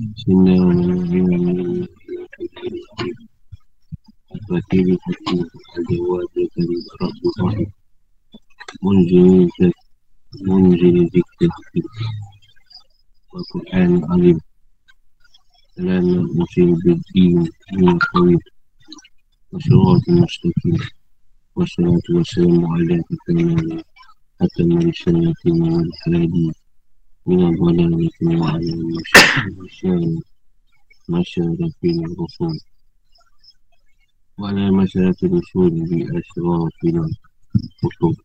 Bismillahirrahmanirrahim. Munzil zikr wa Quran alim. Lana usil bid'in min khawir. Masyarakat mustaqim. Wassalatu wassalamu ala kakamana. Hatta marisanati wa al-haladiyah. من الغلال المسموع للمشاكل مشاكل في الرسول ولا مسألة الرسول بأشرار في الكتب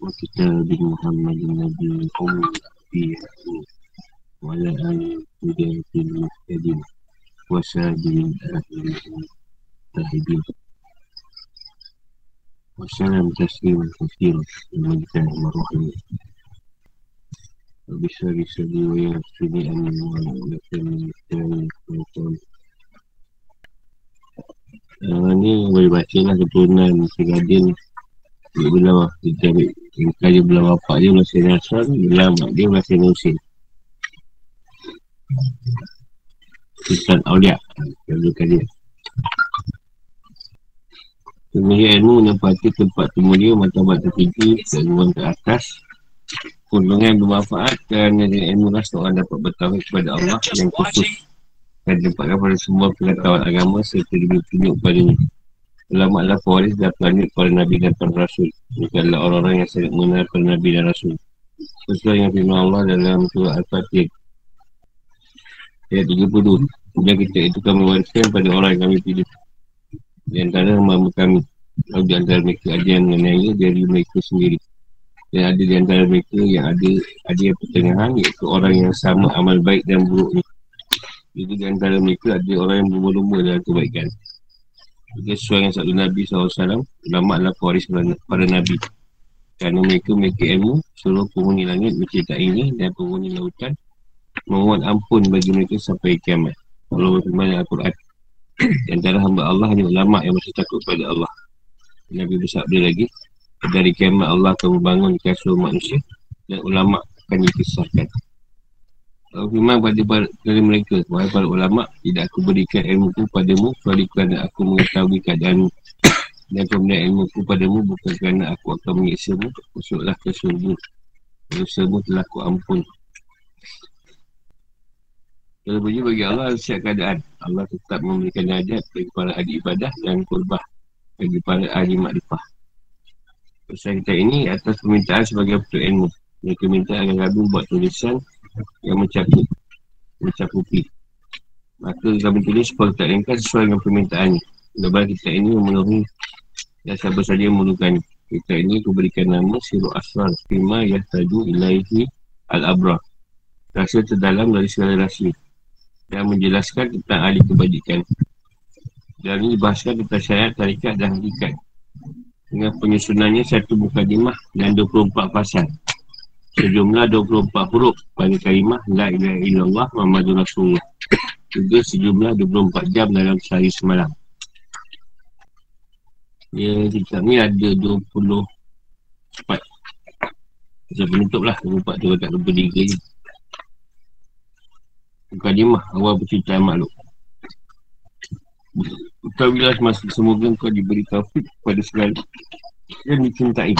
وكتاب محمد النبي الأم في ولا أن هداة المهتدين وساد الأهل المتحدين والسلام تسليما كثيرا لمن كان مرحبا وبشر سبي ويسر لي أمري وعلى أولئك من الثاني والثاني Uh, ni boleh baca lah keturunan Segadin Bila kita ambil Bukan dia belah bapak dia belah Sayyidina Asran Belah mak dia belah Sayyidina Husin Sultan Aulia Kedudukan dia Sebenarnya ilmu menempati tempat temu dia Matabat tertinggi Keilmuan ke atas Keuntungan bermanfaat Kerana dengan ilmu lah seorang dapat bertawab kepada Allah Yang khusus. Dan tempatkan pada semua pengetahuan agama Serta diberi tunjuk kepadanya Ulama adalah pewaris dan planet para Nabi dan para Rasul. Mereka adalah orang-orang yang sangat mengenal para Nabi dan Rasul. Sesuai yang firman Allah dalam surah Al-Fatih Ayat 32 Kemudian kita itu kami wariskan pada orang yang kami pilih. Di antara hamba kami. Kalau di antara mereka ada yang mengenai dari mereka sendiri Dan ada di antara mereka yang ada Ada yang pertengahan iaitu orang yang sama amal baik dan buruknya Jadi di antara mereka ada orang yang berlumba dalam kebaikan. Juga sesuai dengan satu Nabi SAW Ulama adalah pewaris para Nabi. Kerana mereka memiliki ilmu Seluruh penghuni langit mencintainya Dan penghuni lautan Memohon ampun bagi mereka sampai kiamat. Allah berfirman Al-Quran Di antara hamba Allah hanya ulama yang masih takut pada Allah. Nabi bersabda lagi Dari kiamat Allah akan membangun kasur manusia Dan ulama akan dikisahkan. Allah firman pada dari mereka Wahai para ulama Tidak aku berikan ilmu ku padamu Kecuali kerana aku mengetahui keadaan Dan kemudian ilmu ku padamu Bukan kerana aku akan menyiksamu Masuklah ke surga. Dosamu telah ku ampun. Kalau bagi Allah Setiap keadaan. Allah tetap memberikan hajat Bagi para ahli ibadah dan kurbah Bagi para ahli makrifah Pesan kita ini atas permintaan sebagai petuk ilmu. Mereka minta agar Rabi buat tulisan yang mencakup mencakupi. Maka kami tulis kalau tak ringkas sesuai dengan permintaannya mudah kita ini memenuhi dan siapa saja memerlukan. Kita ini aku berikan nama Siru Asrar Fima Yahtadu Ilaihi Al-Abra. Rasa terdalam dari segala rahsia Dan menjelaskan tentang ahli kebajikan. Dan ini dibahaskan tentang syariat, tarikat dan hakikat Dengan penyusunannya satu mukadimah dan 24 pasal. Sejumlah 24 huruf pada kalimah La ilaha illallah Muhammadur Rasulullah. Juga sejumlah 24 jam dalam sehari semalam. Ya kitab ni ada 20 cepat macam penutup lah 24 tu tak lupa 3 je. Mukadimah awal percintaan makhluk Ketahuilah semasa semoga kau diberi taufik kepada segala yang dicintai.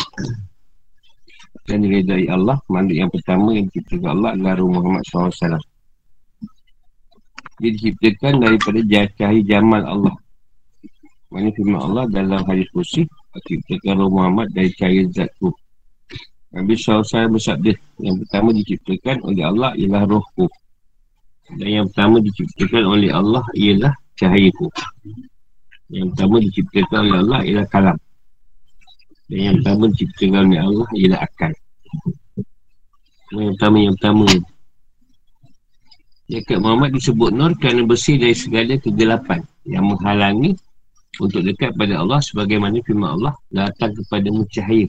Dan diredai Allah makhluk yang pertama yang diciptakan Allah adalah Muhammad SAW dia diciptakan daripada cahaya jamal Allah. Maksudnya firman Allah dalam hadis kursi Diciptakan Ruh Muhammad dari cahaya zatku. Nabi SAW bersabda Yang pertama diciptakan oleh Allah ialah rohku. Dan yang pertama diciptakan oleh Allah ialah cahayaku Yang pertama diciptakan oleh Allah ialah kalam dan yang pertama diciptakan oleh Allah ialah akal. Yang pertama, yang pertama. Dekat Muhammad disebut Nur kerana bersih dari segala kegelapan yang menghalangi untuk dekat pada Allah sebagaimana firman Allah datang kepada cahaya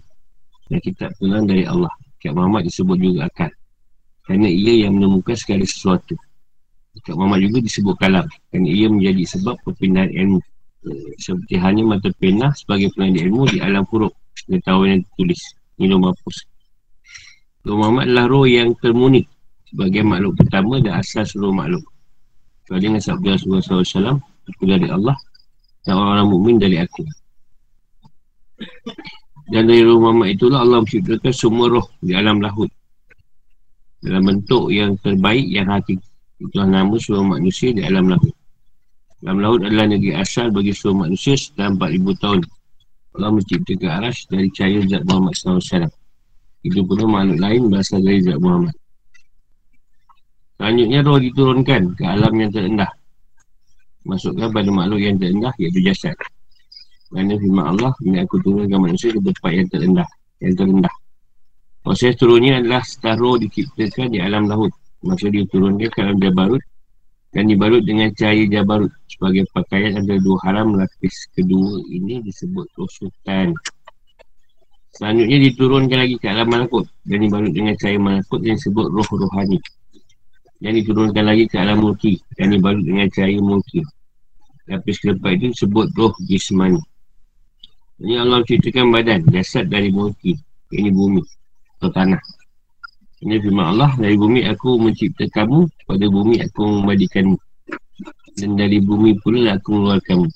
dan kita pulang dari Allah. Dekat Muhammad disebut juga akal. Kerana ia yang menemukan segala sesuatu. Dekat Muhammad juga disebut kalam. Kerana ia menjadi sebab perpindahan ilmu. Seperti hanya mata pena sebagai penanda ilmu di alam huruf pengetahuan yang ditulis minum mampus Roh Muhammad adalah roh yang termuni sebagai makhluk pertama dan asal seluruh makhluk Kalau dengan sabda Rasulullah SAW, aku dari Allah, dan orang-orang mukmin dari aku. Dan dari roh Muhammad itulah Allah menciptakan semua roh di alam lahut. Dalam bentuk yang terbaik yang hati. Itulah nama semua manusia di alam lahut. Alam lahut adalah negeri asal bagi semua manusia setelah 4,000 tahun. Allah menciptakan aras dari cahaya zat Muhammad SAW. Itu pun makhluk lain berasal dari zat Muhammad. Selanjutnya roh diturunkan ke alam yang terendah. Masukkan pada makhluk yang terendah iaitu jasad. Kerana firman Allah Ini aku turunkan manusia ke tempat yang terendah Yang terendah Proses turunnya adalah Setara diciptakan di alam laut Masa dia turunkan ke alam Jabarut Dan dibalut dengan cahaya Jabarut Sebagai pakaian antara dua haram Lapis kedua ini disebut Rosutan. Selanjutnya diturunkan lagi ke alam malakut. Dan dibalut dengan cahaya malakut Yang disebut roh rohani. Dan diturunkan lagi ke alam mulki. Dan dibalut dengan cahaya mulki. Lapis keempat itu disebut roh jismani ini Allah ceritakan badan, jasad dari mulki. Ini bumi atau tanah. Ini firman Allah, dari bumi aku menciptakanmu, pada bumi aku membadikanmu. Dan dari bumi pula aku mengeluarkanmu.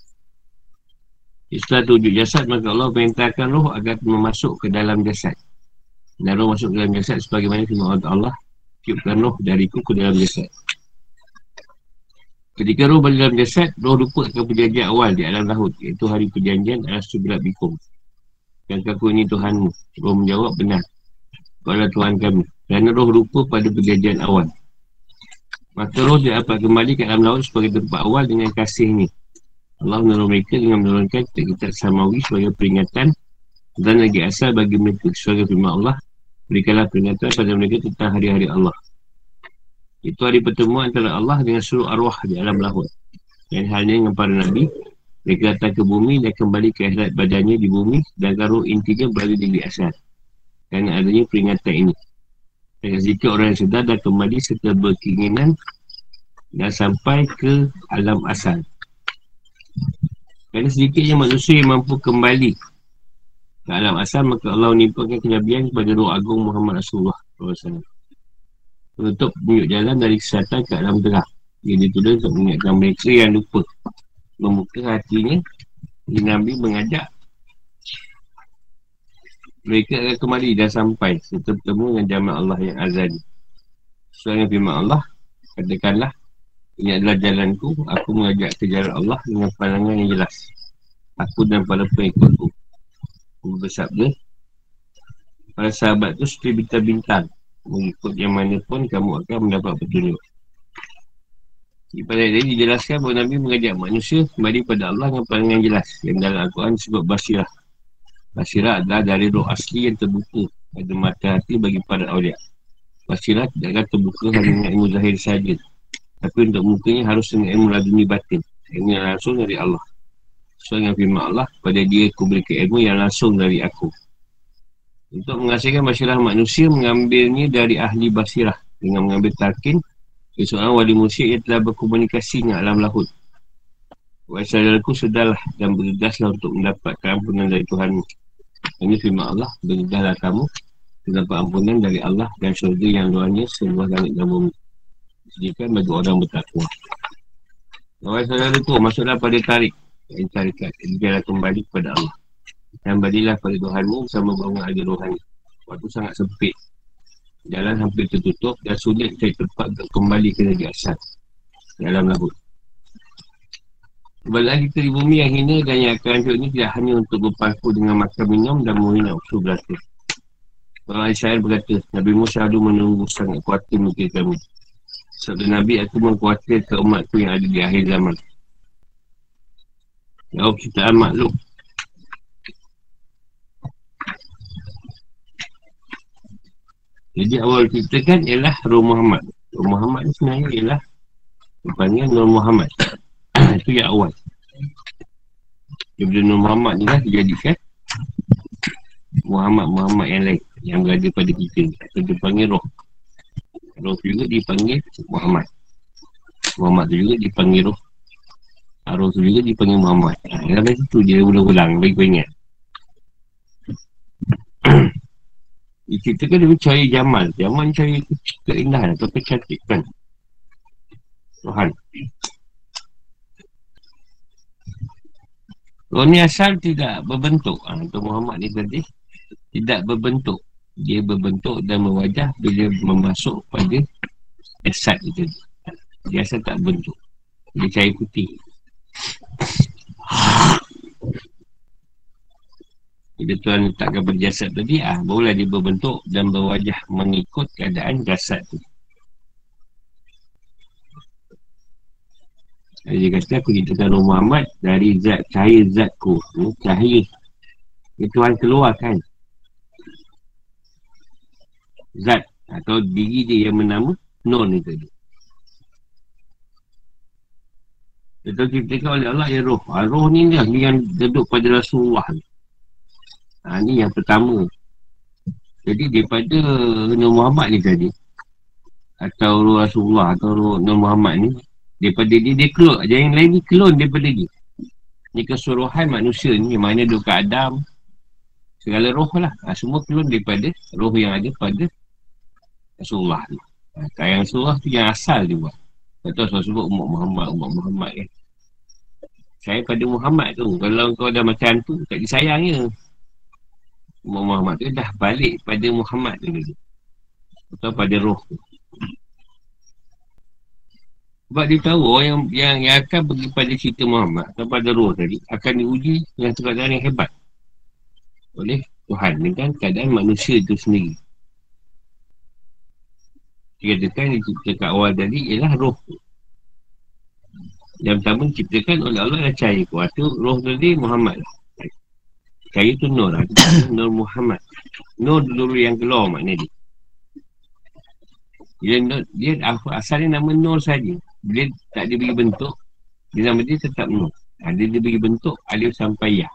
Setelah tujuh jasad, maka Allah perintahkan roh agar memasuk ke dalam jasad. Dan roh masuk ke dalam jasad sebagaimana firman Allah, tiupkan roh dariku ke dalam jasad. Ketika roh balik dalam jasad, roh lupa akan perjanjian awal di alam lahut, iaitu hari perjanjian sebelah bikum. Dan kaku ini Tuhanmu. Roh menjawab benar. Kau adalah Tuhan kami. Kerana roh lupa pada perjanjian awal. Maka roh dia dapat kembali ke alam laut sebagai tempat awal dengan kasih ini. Allah menolong mereka dengan menurunkan kitab samawi sebagai peringatan dan lagi asal bagi mereka sebagai firman Allah berikanlah peringatan pada mereka tentang hari-hari Allah itu hari pertemuan antara Allah dengan seluruh arwah di alam lahut. Dan halnya dengan para Nabi, mereka datang ke bumi dan kembali ke akhirat badannya di bumi dan karuh intinya berada di asal. Kerana adanya peringatan ini. Dan jika orang yang sedar dan kembali serta berkeinginan dan sampai ke alam asal. Kerana sedikitnya manusia yang mampu kembali ke alam asal, maka Allah menimpakan kenabian kepada roh agung Muhammad Rasulullah SAW untuk menunjuk jalan dari kesihatan ke alam terang. Ia ditulis untuk mengingatkan mereka yang lupa membuka hatinya Nabi mengajak mereka akan kembali dan sampai serta bertemu dengan jamaah Allah yang azali. Soalnya firman Allah, katakanlah, ini adalah jalanku, aku mengajak ke jalan Allah dengan pandangan yang jelas. Aku dan para pengikutku. Aku bersabda, para sahabat tu seperti bintang-bintang mengikut yang mana pun kamu akan mendapat petunjuk. Di pada ini dijelaskan bahawa Nabi mengajak manusia kembali pada Allah dengan pandangan jelas yang dalam Al-Quran disebut basirah. Basirah adalah dari roh asli yang terbuka pada mata hati bagi para awliya. Basirah tidak akan terbuka hanya dengan ilmu zahir sahaja. Tapi untuk mukanya harus dengan ilmu laduni batin. Ilmu yang langsung dari Allah. So dengan firman Allah, pada dia aku berikan ilmu yang langsung dari aku. Untuk menghasilkan masyarakat manusia mengambilnya dari ahli basirah dengan mengambil talqin seorang wali musyrik yang telah berkomunikasi dengan alam lahut. Wassalamualaikum sudahlah dan bergegaslah untuk mendapatkan ampunan dari Tuhan. Ini firman Allah, bergegaslah kamu mendapat ampunan dari Allah dan syurga yang luarnya seluruh langit dan bumi. Sediakan bagi orang bertakwa. Wassalamualaikum, masuklah pada tarik. Yang tarikat, dia kembali kepada Allah. Dan balilah pada Tuhanmu bersama bangun ada rohani. Waktu sangat sempit. Jalan hampir tertutup dan sulit cari tempat untuk kembali ke negeri asal. Dalam labut. Kembali kita di bumi yang hina dan yang akan hancur ini tidak hanya untuk berpaku dengan makan minum dan menghina usul belaka. Orang Israel berkata, Nabi Musa selalu menunggu sangat khawatir mungkin kami. Sabda Nabi, aku mengkhawatirkan umatku yang ada di akhir zaman. Jawab kita makhluk Jadi awal kita kan ialah Roh Muhammad. Roh Muhammad ni sebenarnya ialah Dipanggil Nur Muhammad. Itu yang awal. Nur Muhammad ni lah dijadikan Muhammad-Muhammad yang lain yang berada pada kita. Itu dipanggil Roh. Roh juga dipanggil Muhammad. Muhammad tu juga dipanggil Roh. Roh tu juga dipanggil Muhammad. Ha, dalam situ dia ulang-ulang. Bagi kau ingat. Diceritakan dengan cahaya Jamal Jamal cahaya keindahan atau kecantikan Tuhan Roh ni asal tidak berbentuk. Ha, Untuk Muhammad ni tadi. Tidak berbentuk. Dia berbentuk dan mewajah bila memasuk pada esat itu. Dia asal tak bentuk. Dia cair putih. Bila Tuhan letakkan berjasad tadi, ah, barulah dia berbentuk dan berwajah mengikut keadaan jasad tu. Dia kata aku ceritakan Nabi Muhammad dari zat cahaya zatku. Ini cahaya. Ini Tuhan keluarkan. Zat atau diri dia yang menama Nur ni tadi. Itu ceritakan oleh Allah ya roh. Ha, roh ni lah yang duduk pada Rasulullah ni. Ha, ni yang pertama. Jadi daripada Nabi Muhammad ni tadi. Atau Rasulullah atau Nabi Muhammad ni. Daripada dia, dia keluar. Yang lain ni keluar daripada dia. Ni keseluruhan manusia ni. Yang mana duduk Adam. Segala roh lah. Ha, semua keluar daripada roh yang ada pada Rasulullah ni. Ha, yang Rasulullah tu yang asal dia buat. Tak tahu sebut umat Muhammad, umat Muhammad kan. Saya pada Muhammad tu. Kalau kau dah macam tu, tak disayangnya. Umat Muhammad tu dah balik pada Muhammad tu. Atau pada roh tu. Sebab dia tahu orang yang, yang, yang akan pergi pada cerita Muhammad atau pada roh tadi akan diuji dengan keadaan yang hebat oleh Tuhan dengan keadaan manusia itu sendiri. Dia katakan dia ciptakan awal tadi ialah roh. Yang pertama diciptakan oleh Allah adalah cahaya kuat. Roh tadi Muhammad lah. Cahaya tu Nur lah. Nur Muhammad. Nur dulu yang keluar maknanya dia. Dia, dia asalnya nama Nur saja. Bila tak dia bagi bentuk, dia nama dia tetap Nur. Ha, dia, bagi bentuk Alif sampai Ya.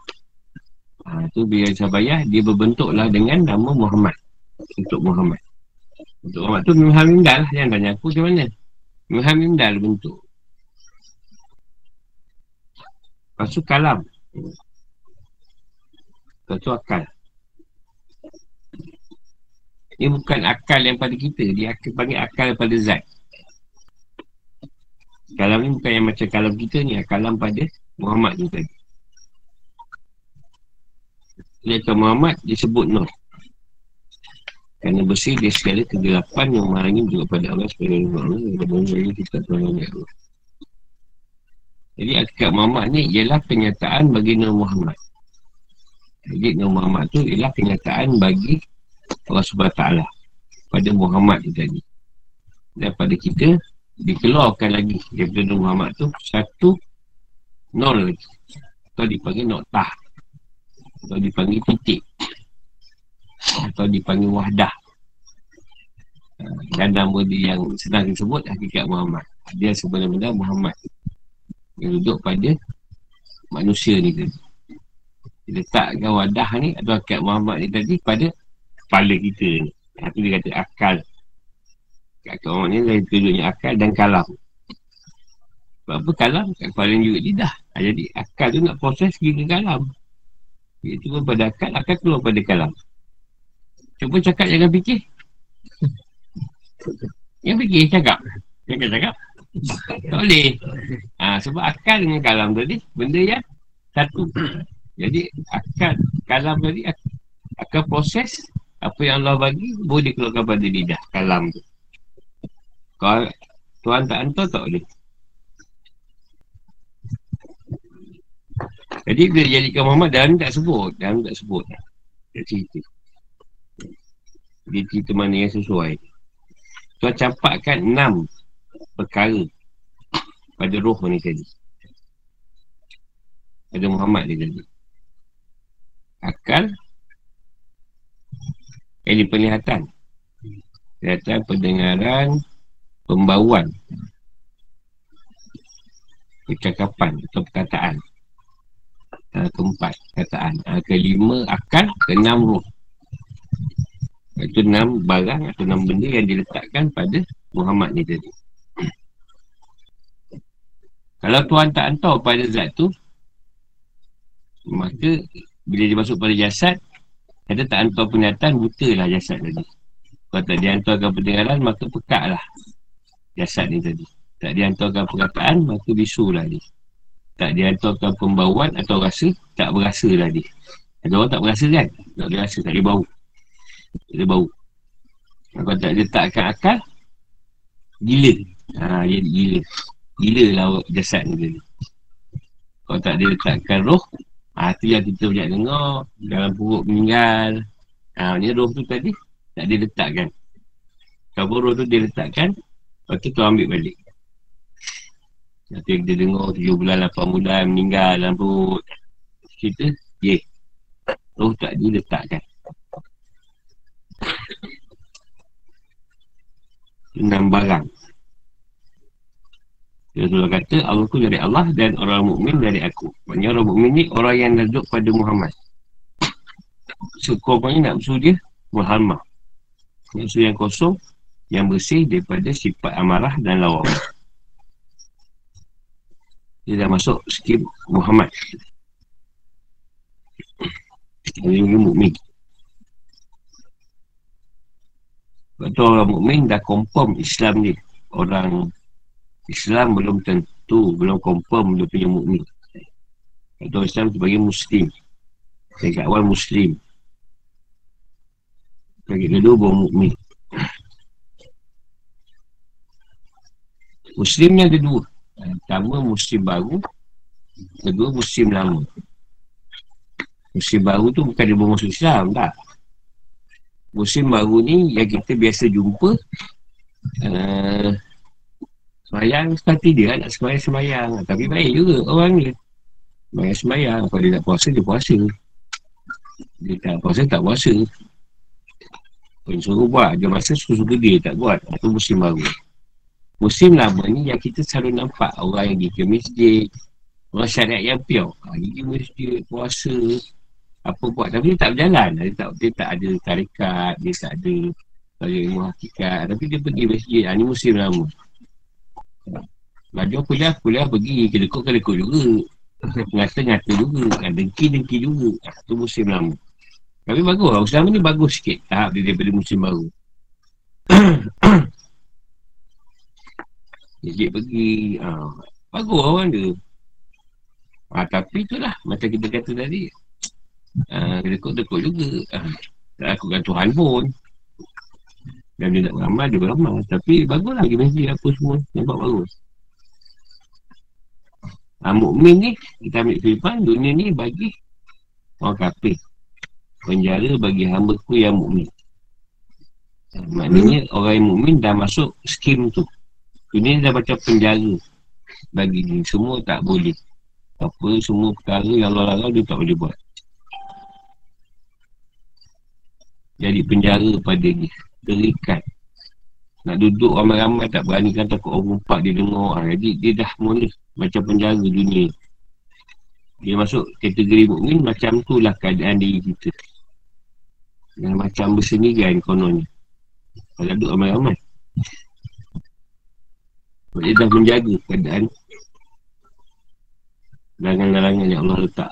Ha, tu bila sampai Ya, dia berbentuklah dengan nama Muhammad. Untuk Muhammad. Untuk Muhammad tu Muhammad Mimdal lah. Yang tanya aku macam mana? Muhammad Mimdal bentuk. Lepas tu kalam. Lepas tu akal. Ini bukan akal yang pada kita. Dia panggil akal pada zat. Kalam ni bukan yang macam kalam kita ni. Kalam pada Muhammad tu tadi. Kata Muhammad disebut Nur. Kerana bersih dia segala kegelapan yang menghalangi juga pada Allah sebagai Allah. Yang kita Tuhan Allah. Jadi akikat Muhammad ni ialah kenyataan bagi Nur Muhammad. Jadi Nur Muhammad tu ialah kenyataan bagi Allah SWT pada Muhammad tu tadi. Dan pada kita, dikeluarkan lagi. Daripada Nabi Muhammad tu satu nol lagi. Atau dipanggil noktah atau dipanggil titik atau dipanggil wahdah. Dan nama dia yang senang disebut hakikat Muhammad. Dia sebenarnya Muhammad. Yang duduk pada manusia ni tadi. Letakkan wadah ni atau hakikat Muhammad ni tadi pada kepala kita ni. Itu dia kata akal Kat orang ni lain tunjuknya akal dan kalam. Sebab apa kalam? Kat kepala juga lidah. Ha, jadi akal tu nak proses pergi ke kalam. Dia turun pada akal, akal keluar pada kalam. Cuba cakap jangan fikir. Yang fikir cakap. Jangan cakap. Tak boleh. Ha, sebab akal dengan kalam tadi, benda yang satu. Jadi akal, kalam tadi akan proses apa yang Allah bagi boleh keluarkan pada lidah kalam tu. Kalau Tuhan tak hantar tak boleh. Jadi dia jadikan Muhammad dan tak sebut. Dan tak sebut. Dia cerita. Dia cerita mana yang sesuai. Tuhan campakkan enam perkara pada roh ni tadi. Pada Muhammad ni tadi. Akal. Ini penglihatan. Penglihatan, pendengaran, pembauan percakapan atau perkataan. Uh, keempat perkataan. Uh, kelima akal keenam roh itu enam barang atau enam benda yang diletakkan pada Muhammad ni tadi. Kalau Tuhan tak hantar pada zat tu maka bila dia masuk pada jasad kata tak hantar penyataan buta lah jasad tadi. Kalau tak dihantarkan pendengaran maka pekak lah jasad ni tadi. Tak dihantarkan perkataan, maka bisu lah dia. Tak dia hantarkan pembawaan atau rasa, tak berasa lah dia. Ada orang tak berasa kan? Tak ada rasa, tak ada bau. Tak ada bau. Kalau tak letakkan akal, gila. Ha, dia gila. Gila lah jasad ni. Kalau tak ada letakkan roh, ha, tu yang kita banyak dengar. Dalam perut meninggal. Ha, ni roh tu tadi, tak ada letakkan. Kalau roh tu dia letakkan, lepas tu tu ambil balik. Nanti kita dengar 7 bulan, 8 bulan meninggal dalam perut. Kita, ye. Yeah. Roh tak diletakkan. Enam barang. Rasulullah kata, Allah tu dari Allah dan orang mukmin dari aku. Maksudnya orang mukmin ni orang yang duduk pada Muhammad. Sekurang-kurangnya nak bersuruh dia, Muhammad. Maksud yang kosong, yang bersih daripada sifat amarah dan lawak. Dia dah masuk skim Muhammad. Orang mukmin. Sebab orang mukmin dah confirm Islam ni. Orang Islam belum tentu, belum confirm dia punya mukmin. Atau Islam sebagai Muslim. Dekat awal Muslim. Bagi kedua baru mukmin. Muslim ni ada dua. Pertama Muslim baru. Kedua Muslim lama. Muslim baru tu bukan dia bermasuk Islam, tak. Muslim baru ni yang kita biasa jumpa uh, Semayang seperti dia nak semayang-semayang. Tapi baik juga orang ni. Semayang-semayang. Kalau dia nak puasa, dia puasa. Dia tak puasa, tak puasa. Dia suruh buat, dia masa suka-suka dia tak buat. Itu musim baru. Musim lama ni yang kita selalu nampak orang yang pergi ke masjid. Orang syariat yang pure. Ha, pergi masjid, puasa. Apa buat. Tapi dia tak berjalan. Dia tak, dia tak ada tarikat. Dia tak ada kalau ilmu hakikat. Tapi dia pergi masjid. Ha, ni musim lama. Baju kuliah, kuliah pergi. Kedekut, kedekut juga. Ngata-ngata juga. Dengki-dengki juga. Itu musim lama. Tapi bagus. Musim lama ni bagus sikit. Dia daripada musim baru. Sikit pergi. Ha. Bagus orang dia. Ha, tapi itulah. Macam kita kata tadi. Ha, kedekut-kedekut juga. Ha. Tak lakukan Tuhan pun. Dan dia nak beramal, dia beramal. Tapi baguslah pergi masjid apa semua. Nampak bagus. Ha, mukmin ni, kita ambil kelipan, dunia ni bagi orang kafir. Penjara bagi hamba ku yang mukmin. Ha, maknanya orang yang mukmin dah masuk skim tu. Dunia ni dah macam penjara. Bagi ni. Semua tak boleh. Apa semua perkara yang Allah larang dia tak boleh buat. Jadi penjara pada dia. Terikat. Nak duduk ramai-ramai tak berani kan takut orang umpat dia dengar. Ha, jadi dia dah mula macam penjara dunia. Dia masuk kategori mukmin macam tu lah keadaan diri kita. Yang macam bersendirian kononnya. Kalau duduk ramai-ramai dia dah menjaga keadaan larangan-larangan yang Allah letak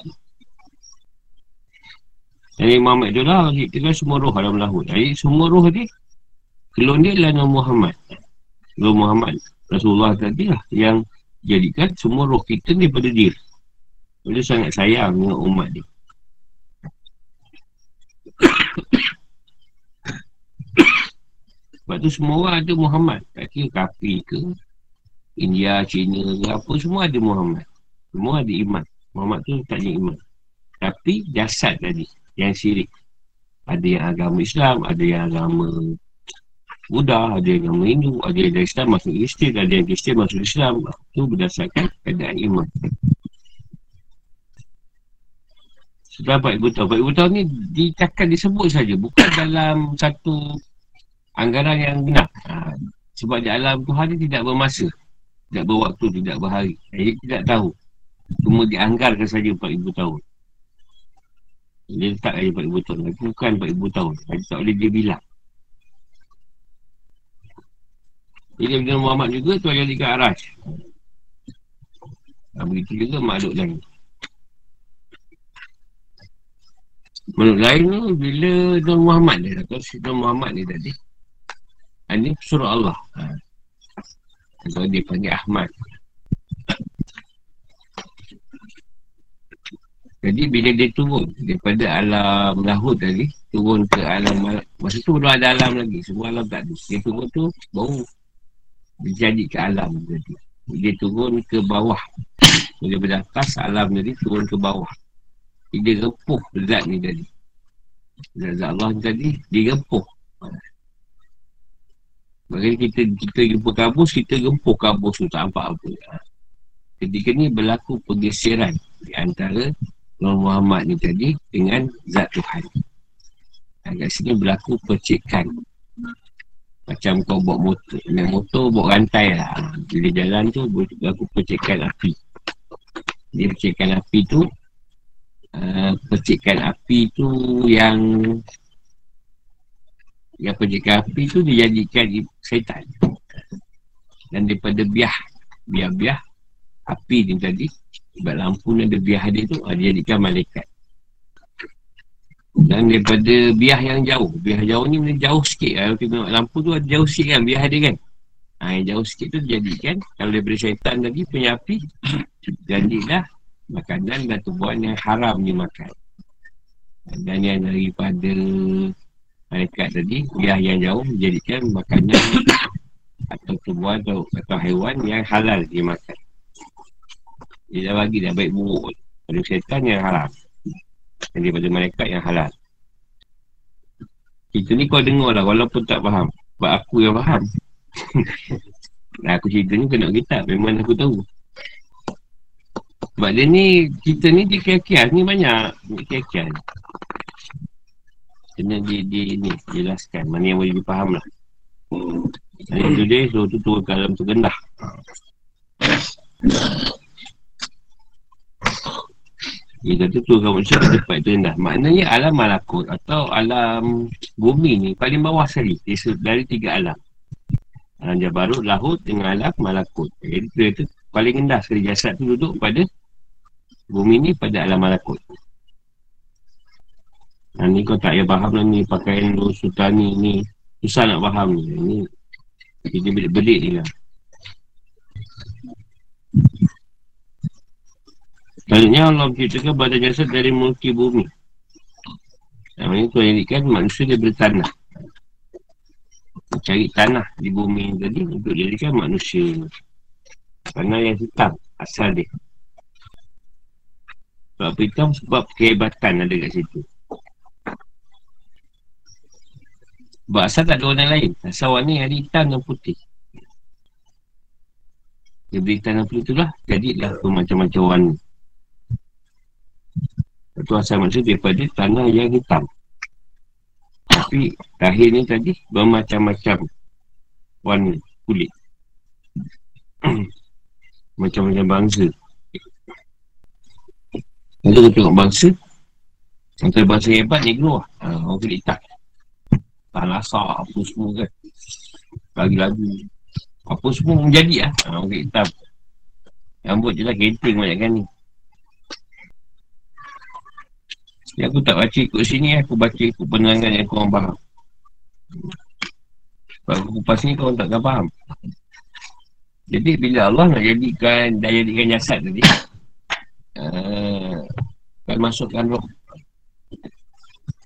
jadi Muhammad tu lah Kita semua roh dalam lahut Jadi semua roh ni Kelon dia adalah Nabi Muhammad. Nabi Muhammad Rasulullah tadi lah Yang jadikan semua roh kita ni pada dia. Dia sangat sayang dengan umat dia. Sebab tu semua orang ada Muhammad. Tak kira kapi ke India, China apa Semua ada Muhammad Semua ada iman Muhammad tu tak ada iman Tapi jasad tadi yang syirik. Ada yang agama Islam, ada yang agama Buddha, ada yang agama Hindu, ada yang Islam masuk Kristian, ada yang Kristian masuk Islam. Itu berdasarkan keadaan iman. Setelah 4,000 tahun. 4,000 tahun ni dicakap disebut saja Bukan dalam satu anggaran yang benar. Ha, sebab di alam Tuhan ni tidak bermasa. Tidak berwaktu, tidak berhari. Jadi tidak tahu. Cuma dianggarkan saja 4,000 tahun. Dia letak air 4,000 tahun. Tapi bukan 4,000 tahun. Tapi tak boleh dia bilang. Jadi Nabi Muhammad juga tu ada dekat Arash Begitu juga makhluk lain. Makhluk lain tu bila Nabi Muhammad ni Atau Nabi Muhammad ni tadi Ini surah Allah Atau dia panggil Ahmad Jadi bila dia turun daripada alam lahut tadi, turun ke alam masa tu belum ada alam lagi, semua alam tak ada. Dia turun tu baru jadi ke alam tadi. Dia turun ke bawah. Bila beratas alam tadi turun ke bawah. Dia rempuh zat ni tadi. Zat Allah tadi, dia rempuh. Bagi kita kita jumpa kabus, kita rempuh kabus tu tak nampak apa. Ketika ni berlaku pergeseran di antara Nabi Muhammad ni tadi dengan zat Tuhan. Kat sini berlaku percikan. Macam kau bawa motor. Naik motor bawa rantai lah. Bila jalan tu berlaku percikan api. Dia percikan api tu. Uh, percikan api tu yang yang percikan api tu dijadikan syaitan. Dan daripada biah. Biah-biah api ni tadi sebab lampu ni ada biah dia tu ah, Dia jadikan malaikat Dan daripada biah yang jauh Biah jauh ni mana jauh sikit Kalau kita tengok lampu tu ada jauh sikit kan Biah dia kan ha, Yang jauh sikit tu jadikan Kalau daripada syaitan tadi punya api Jadilah makanan dan tubuhan yang haram ni makan Dan yang daripada Malaikat tadi Biah yang jauh jadikan makanan Atau tubuhan atau, atau haiwan yang halal dimakan. Dia dah bagi dah baik buruk. Pada syaitan yang haram. Dan daripada mereka yang halal. Cerita ni kau dengar lah walaupun tak faham. Sebab aku yang faham. Nah aku cerita ni kena kitab Memang aku tahu. Sebab dia ni Cerita ni dia kias-kias ni banyak. Kias-kias Kena dia, dia ni Jelaskan mana yang boleh dipaham lah Hari tu dia suruh tu turun ke tu gendah dia kata tu kamu cakap tempat itu rendah. Maknanya alam malakut atau alam bumi ni paling bawah sekali dari tiga alam. Alam Jabarut, Lahut dengan alam malakut. Jadi tu itu paling rendah sekali jasad tu duduk pada bumi ni pada alam malakut. Nah, ni kau tak payah faham lah ni pakaian lu sultani ni. Susah nak faham ni. Ni dia belik-belik ni lah. Selanjutnya Allah menciptakan badan jasad dari mulki bumi. Yang ini tuan jadikan manusia dia bertanah. Cari tanah di bumi tadi untuk jadikan manusia. Tanah yang hitam asal dia. Sebab hitam sebab kehebatan ada kat situ. Sebab asal tak ada warna lain. Asal warna yang ada hitam dan putih. Dia beri tanah putih tu lah. Jadilah tu macam-macam warna. Itu asal manusia daripada tanah yang hitam. Tapi lahir ni tadi bermacam-macam warna kulit. Macam-macam bangsa. Kalau kita tengok bangsa, antara bangsa hebat ni keluar. Ha, orang kulit hitam. Tak lasak apa semua kan. Lagi-lagi. Apa semua menjadi lah. Ha, orang kulit hitam. Rambut je lah genting banyak kan ni. Yang aku tak baca ikut sini Aku baca ikut penerangan yang korang faham Sebab aku kupas ni korang takkan faham Jadi bila Allah nak jadikan Dah jadikan jasad tadi uh, Kan masukkan roh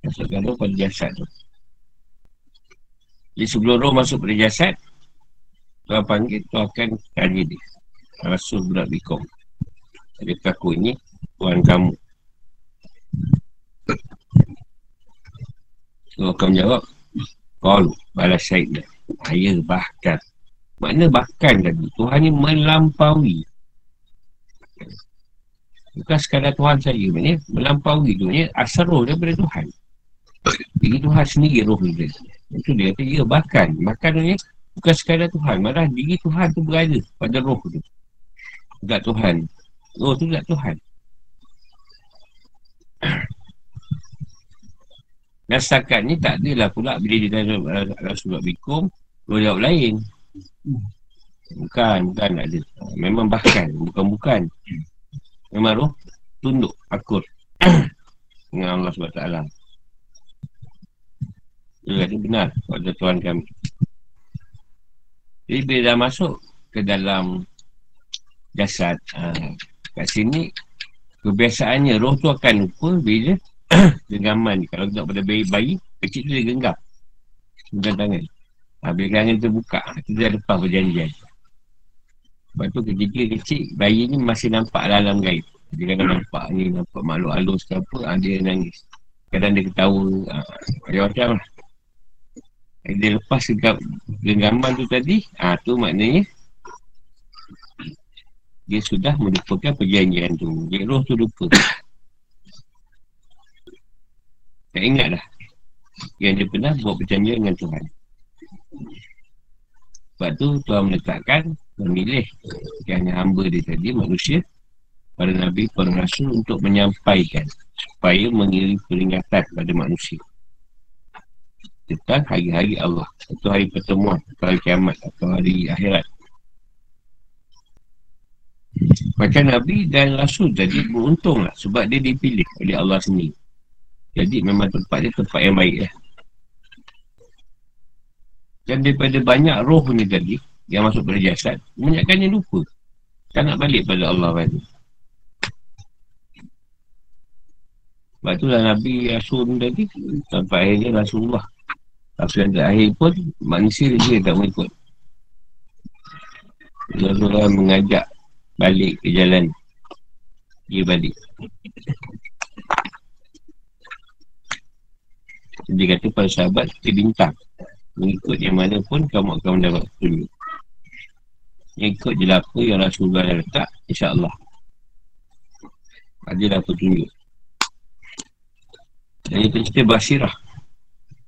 Masukkan roh pada jasad tu Jadi sebelum roh masuk pada jasad Tuan panggil tu akan tanya dia. Rasul budak bikom Adakah aku ini Tuhan kamu? So akan menjawab Kau balas syait Saya bahkan. Makna bahkan tadi Tuhan ni melampaui. Bukan sekadar Tuhan saya Maknanya melampaui. Tu Maknanya asal roh daripada Tuhan Jadi Tuhan sendiri roh ni Itu dia. Kata ya bahkan Bahkan ni bukan sekadar Tuhan. Malah diri Tuhan tu berada pada roh tu. Tak Tuhan. Roh tu tak Tuhan. Dan setakat ni tak adalah pula bila dia dah Rasulullah Bikum, dua jawab lain. Bukan, bukan ada. Memang bahkan, bukan-bukan. Memang roh tunduk akur. Dengan Allah SWT. Dia kata benar pada Tuhan kami. Jadi bila dah masuk ke dalam jasad, ha, kat sini Kebiasaannya roh tu akan lupa bila genggaman ni. Kalau tak pada bayi, bayi kecil tu dia genggam. Genggam tangan. Ha, bila tangan tu buka, tu dia lepas perjanjian. Sebab tu ketika kecil, bayi ni masih nampak dalam gaib. Dia kadang nampak ni, nampak makhluk halus ke apa, ha, dia nangis. Kadang dia ketawa, ha, macam-macam lah. Dia lepas genggaman tu tadi, ha, tu maknanya dia sudah melupakan perjanjian tu. Dia roh tu lupa. Tak ingat dah. Yang dia pernah buat perjanjian dengan Tuhan. Sebab tu Tuhan meletakkan memilih yang hamba dia tadi manusia para Nabi, para Rasul untuk menyampaikan supaya mengirim peringatan pada manusia tentang hari-hari Allah atau hari pertemuan atau hari kiamat atau hari akhirat Macam Nabi dan Rasul tadi beruntung lah sebab dia dipilih oleh Allah sendiri. Jadi memang tempat dia tempat yang baik lah. Dan daripada banyak roh ni tadi yang masuk pada jasad, banyakkannya lupa. Tak nak balik pada Allah tadi. Sebab itulah Nabi Rasul tadi sampai akhirnya Rasulullah. Rasul yang terakhir pun manusia dia tak mengikut. Rasulullah mengajak balik ke jalan. Dia balik. Dia kata para sahabat kita bintang. Mengikut yang mana pun kamu akan mendapat petunjuk. Ikut je lah apa yang Rasulullah dah letak insyaAllah. Adalah petunjuk. Dan itu cerita basirah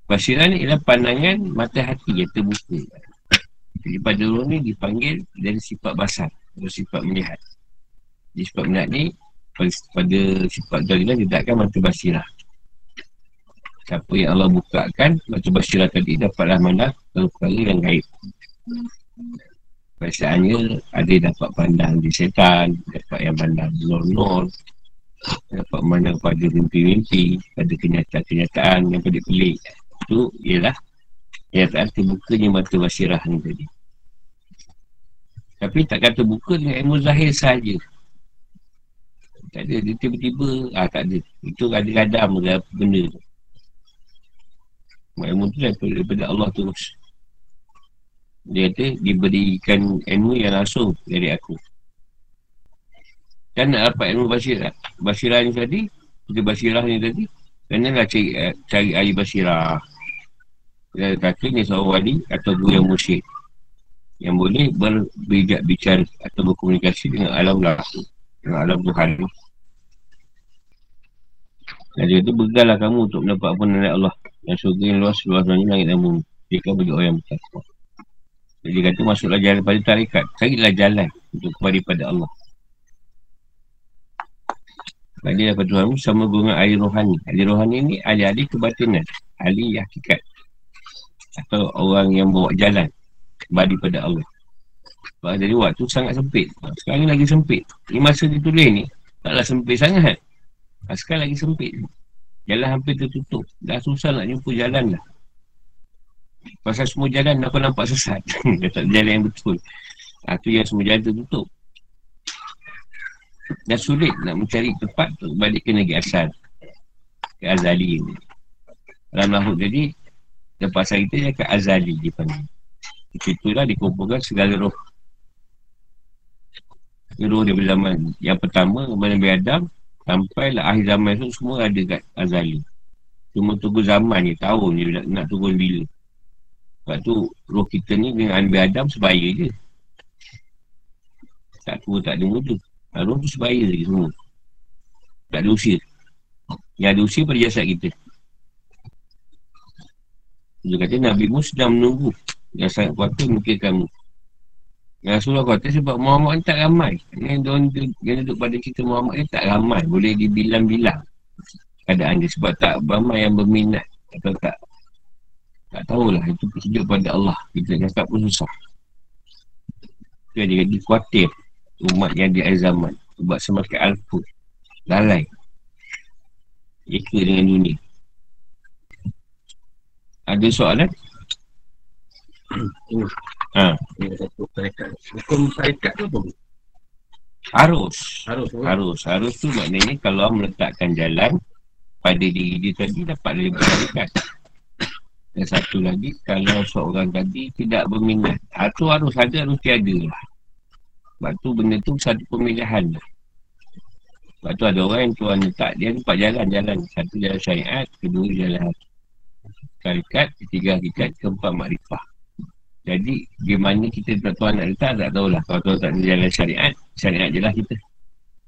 basirah ni ialah pandangan mata hati yang terbuka jadi pada orang ni dipanggil dari sifat basar atau sifat melihat. Jadi sifat melihat ni pada sifat dalilah dia takkan mata basirah. Siapa yang Allah bukakan mata basirah tadi dapatlah mana perkara yang gaib. Biasanya ada yang dapat pandang di setan, dapat yang pandang nol-nol, dapat memandang pada mimpi-mimpi, pada kenyataan-kenyataan yang pelik-pelik. Itu ialah tak terbukanya mata basirah ni tadi. Tapi tak kata buka dengan ilmu zahir saja. Tak ada, dia tiba-tiba, ah tak ada. Itu ada kadam ke apa benda tu. Ilmu tu daripada Allah terus. Dia kata, diberikan ilmu yang langsung dari aku. Dan nak dapat ilmu basirah. Basirah ni tadi, kita basirah ni tadi, kena lah cari, eh, cari air basirah. Dia kata ni seorang wali atau guru yang musyrik. Yang boleh berbijak bicara atau berkomunikasi dengan alam laku dengan alam Tuhan. Dan dia kata bergalah kamu untuk mendapat apa dari Allah. Yang surga yang luas luas banyak langit dan bumi. Jika bagi orang yang bertakwa. Jadi dia kata masuklah jalan pada tarikat carilah jalan untuk kembali pada Allah. Bagi dapat Tuhan sama guna ahli rohani. Ahli rohani ni ahli-ahli kebatinan Ahli hakikat Atau orang yang bawa jalan kembali pada Allah. Sebab jadi waktu sangat sempit. Sekarang lagi sempit. Ini masa ditulis ni, taklah sempit sangat. Sekarang lagi sempit. Jalan hampir tertutup. Dah susah nak jumpa jalan dah. Pasal semua jalan aku nampak sesat. Dah tak jalan yang betul. Ha, tu yang semua jalan tertutup. Dan sulit nak mencari tempat untuk balik ke negeri asal. Ke Azali ni. Dalam lahut jadi, tempat saya kita dia ke Azali dia panggil. Itulah dikumpulkan segala roh. Roh dia zaman Yang pertama Kepada Nabi Adam Sampailah akhir zaman tu Semua ada kat Azali. Cuma tunggu zaman ni Tahun je nak, nak turun bila. Sebab tu Roh kita ni Dengan Nabi Adam Sebaya je. Tak tua tak ada muda. Ha, Roh tu sebaya je semua. Tak ada usia. Yang ada usia pada jasad kita Dia kata Nabi Musa sedang menunggu. Yang sangat kuasa mungkin kamu. Yang Rasulullah kata sebab Muhammad ni tak ramai. Yang yang duduk pada cerita Muhammad ni tak ramai. Boleh dibilang-bilang Keadaan dia sebab tak ramai yang berminat Atau tak Tak tahulah. Itu tunjuk pada Allah. Kita cakap pun susah. Dia jadi khawatir Umat yang di akhir zaman. Sebab semakin alput Lalai Eka dengan dunia Ada soalan? ha. Ini satu tarikat Hukum tarikat tu apa? Harus. Harus. Harus. Harus tu maknanya kalau meletakkan jalan pada diri dia tadi dapat lebih berkaitan. Dan satu lagi, kalau seorang tadi tidak berminat, itu harus ada, harus tiada lah. Sebab tu benda tu satu pemilihan lah. Sebab tu ada orang yang tuan letak, dia empat jalan-jalan. Satu jalan syariat, kedua jalan tarikat, ketiga hakikat, keempat makrifah. Jadi, di mana kita tak tuan nak letak, tak tahulah. Kalau tuan tak ada jalan syariat, syariat je lah kita.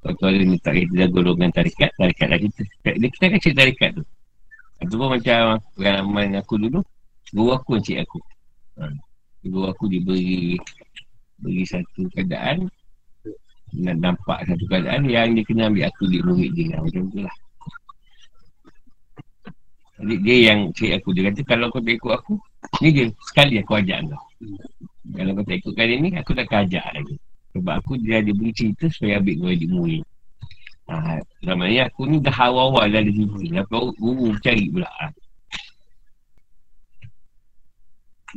Kalau tuan ada letak kita golongan tarikat, tarikat lah kita. Kita akan cek tarikat tu. Itu pun macam pengalaman aku dulu Guru aku encik aku ha. Guru aku diberi Beri satu keadaan Dan nampak satu keadaan Yang dia kena ambil aku di murid dia Macam tu lah Jadi dia yang encik aku Dia kata kalau kau tak ikut aku Ni dia sekali aku ajak kau Kalau kau tak ikut kali ni Aku tak akan ajak lagi Sebab aku dia ada beri cerita Supaya ambil kau di murid Ha, namanya aku ni dah awal-awal dah ada sini. Lepas guru cari pula.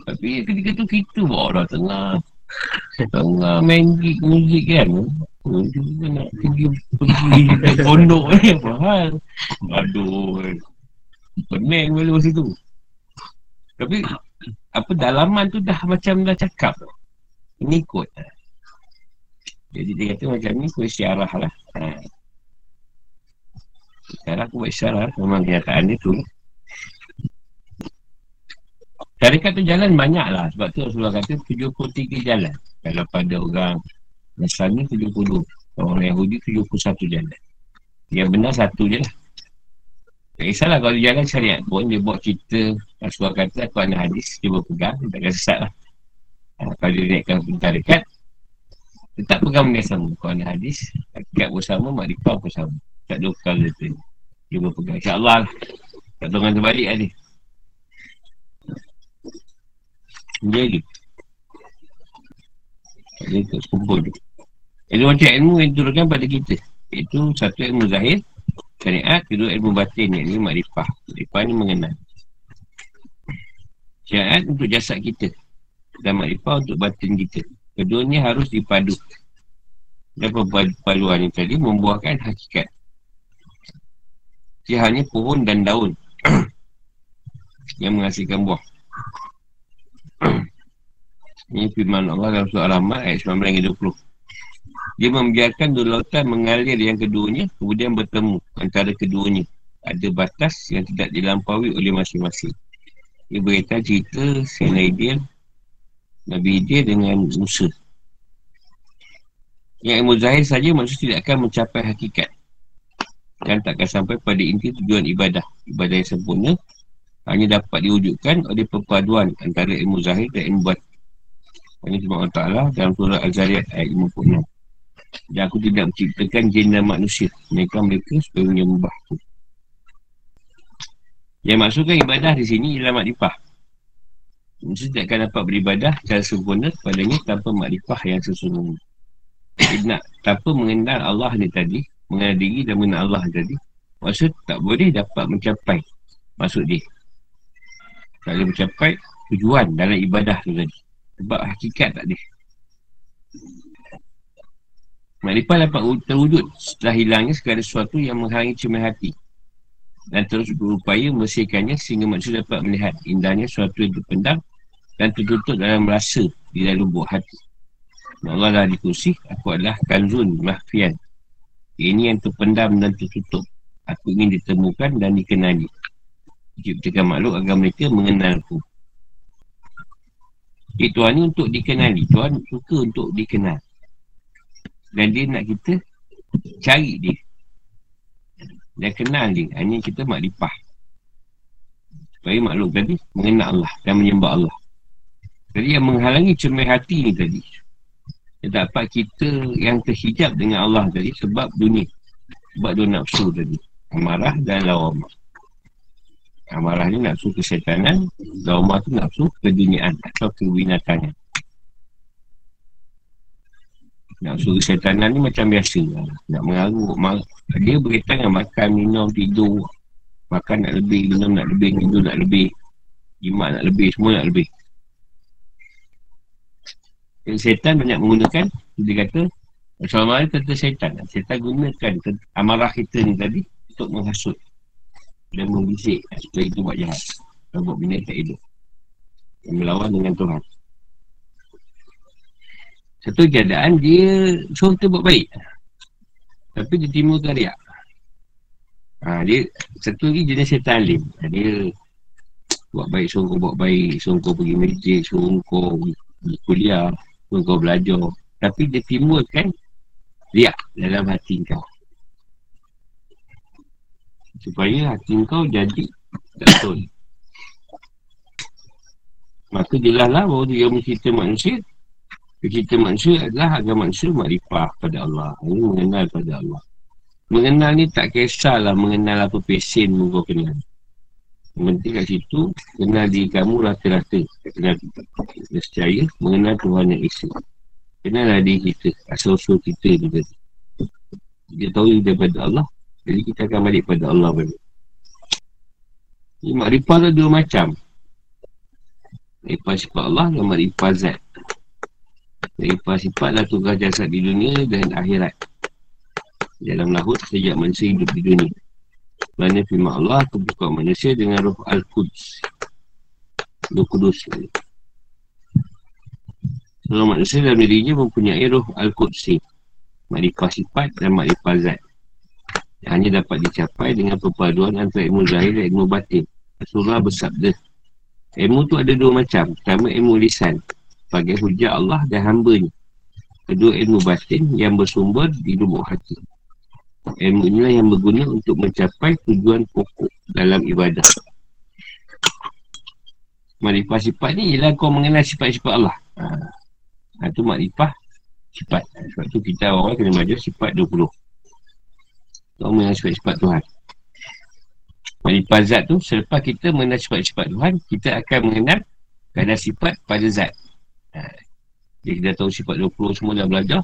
Tapi ketika tu kita bawa dah tengah. Tengah main gig muzik kan. Oh, dia nak pergi pergi pondok ni apa hal. Aduh. Pening malu situ. Tapi apa dalaman tu dah macam dah cakap. Ini kot. Jadi dia kata macam ni kau isyarah lah. Ha. Sekarang aku buat isyarat Memang kenyataan dia tu Tarikat tu jalan banyak lah Sebab tu Rasulullah kata 73 jalan Kalau pada orang Nasrani 70 Orang Yahudi 71 jalan Yang benar satu je lah Tak kisahlah kalau dia jalan syariat. Pun Dia buat cerita Rasulullah kata aku ada hadis Dia berpegang Dia takkan sesat lah. Ha, Kalau dia naikkan tarikat Tetap pegang benda sama. Kalau ada hadis Tarikat bersama Makrifah bersama tak ada perkara tu. Dia berpegang. InsyaAllah lah. Tak tahu dengan terbalik lah dia Dia lagi Dia tak sekumpul tu Itu macam ilmu yang diturunkan pada kita. Itu satu ilmu zahir Syariat Kedua ilmu batin ni makrifah Makrifah ni mengenal. Syariat untuk jasad kita Dan makrifah untuk batin kita. Kedua ni harus dipadu. Dan perpaduan ini tadi membuahkan hakikat. Dia hanya pohon dan daun yang menghasilkan buah. Ini firman Allah dalam surah Al-Rahman ayat 19 20. Dia membiarkan dua lautan mengalir yang keduanya kemudian bertemu antara keduanya. Ada batas yang tidak dilampaui oleh masing-masing. Dia berita cerita Sayyidina Idil Nabi Idil dengan Musa. Yang ilmu zahir saja maksud tidak akan mencapai hakikat dan takkan sampai pada inti tujuan ibadah. Ibadah yang sempurna hanya dapat diwujudkan oleh perpaduan antara ilmu zahir dan ilmu batin. Ini cuma Allah Ta'ala dalam surah Al-Zariyat ayat 56. Dan aku tidak menciptakan jin dan manusia. Mereka mereka supaya menyembah tu. Yang maksudkan ibadah di sini ialah makrifah. Maksudnya tidak akan dapat beribadah secara sempurna kepadanya tanpa makrifah yang sesungguhnya. Nak tanpa mengenal Allah ni tadi, mengenal diri dan mengenal Allah jadi maksud tak boleh dapat mencapai maksud dia tak boleh mencapai tujuan dalam ibadah tu tadi sebab hakikat tak ada Makrifah dapat terwujud setelah hilangnya segala sesuatu yang menghalangi cermin hati dan terus berupaya membersihkannya sehingga manusia dapat melihat indahnya sesuatu yang terpendam dan tertutup dalam rasa di dalam lubuk hati. Allah dah dikursi, aku adalah kanzun mahfian ini yang terpendam dan tertutup. Aku ingin ditemukan dan dikenali. Ciptakan makhluk agar mereka mengenalku. Okay, Tuhan ni untuk dikenali. Tuhan suka untuk dikenal. Dan dia nak kita cari dia. Dan kenal dia. Hanya kita makrifah. Supaya makhluk tadi mengenal Allah dan menyembah Allah. Jadi yang menghalangi cermin hati ni tadi dapat kita yang terhijab dengan Allah tadi sebab dunia sebab dua nafsu tadi amarah dan lawamah amarah ni nafsu kesetanan lawamah tu nafsu keduniaan atau kebinatangan nafsu kesetanan ni macam biasa lah. nak mengarut dia berkaitan dengan makan, minum, tidur makan nak lebih, minum nak lebih, tidur nak lebih jimat nak lebih, semua nak lebih Setan banyak menggunakan Dia kata Soal marah kata syaitan. Syaitan gunakan amarah kita ni tadi untuk menghasut dan membisik supaya itu buat jahat. Dan buat bina tak hidup. Melawan dengan Tuhan. Satu keadaan dia suruh kita buat baik. Tapi dia timbulkan riak. Ha, dia satu lagi jenis syaitan alim. Dia buat baik suruh kau buat baik, suruh kau pergi masjid, suruh kau pergi kuliah, suruh kau belajar. Tapi dia timbulkan riak dalam hati kau. Supaya hati kau jadi tak betul. Maka jelaslah bahawa dia mencerita manusia kita manusia adalah agar manusia makrifah pada Allah. Ini mengenal pada Allah. Mengenal ni tak kisahlah mengenal apa pesen kau kenal. Yang penting kat situ, kenal diri kamu rata-rata. Kenal Nescaya, mengenal Tuhan yang isi. Kenal diri kita, asal-usul kita tadi. Dia tahu daripada Allah, jadi kita akan balik pada Allah balik. Ini makrifah tu dua macam. Makrifah sifat Allah dan makrifah zat. Sifat-sifat lah tugas jasad di dunia dan akhirat. Dalam lahut sejak manusia hidup di dunia. Kerana firman Allah Kebuka manusia dengan roh Al-Quds. Roh Kudus. Kalau manusia dalam dirinya mempunyai roh Al-Qudsi Makrifah sifat dan makrifah zat. Yang hanya dapat dicapai dengan perpaduan antara ilmu zahir dan ilmu batin. Rasulullah bersabda Ilmu tu ada dua macam. Pertama ilmu lisan sebagai hujah Allah dan hamba. Kedua ilmu batin yang bersumber di lubuk hati. Ilmu inilah yang berguna untuk mencapai tujuan pokok dalam ibadah. Makrifah sifat ni ialah kau mengenal sifat-sifat Allah. Ha. Itu ha, makrifah sifat. Sebab tu kita awal kena belajar sifat 20. Kau mengenal sifat-sifat Tuhan. Makrifah zat tu, selepas kita mengenal sifat-sifat Tuhan, kita akan mengenal kerana sifat pada zat. Ha. Dia dah tahu sifat 20 semua dah belajar.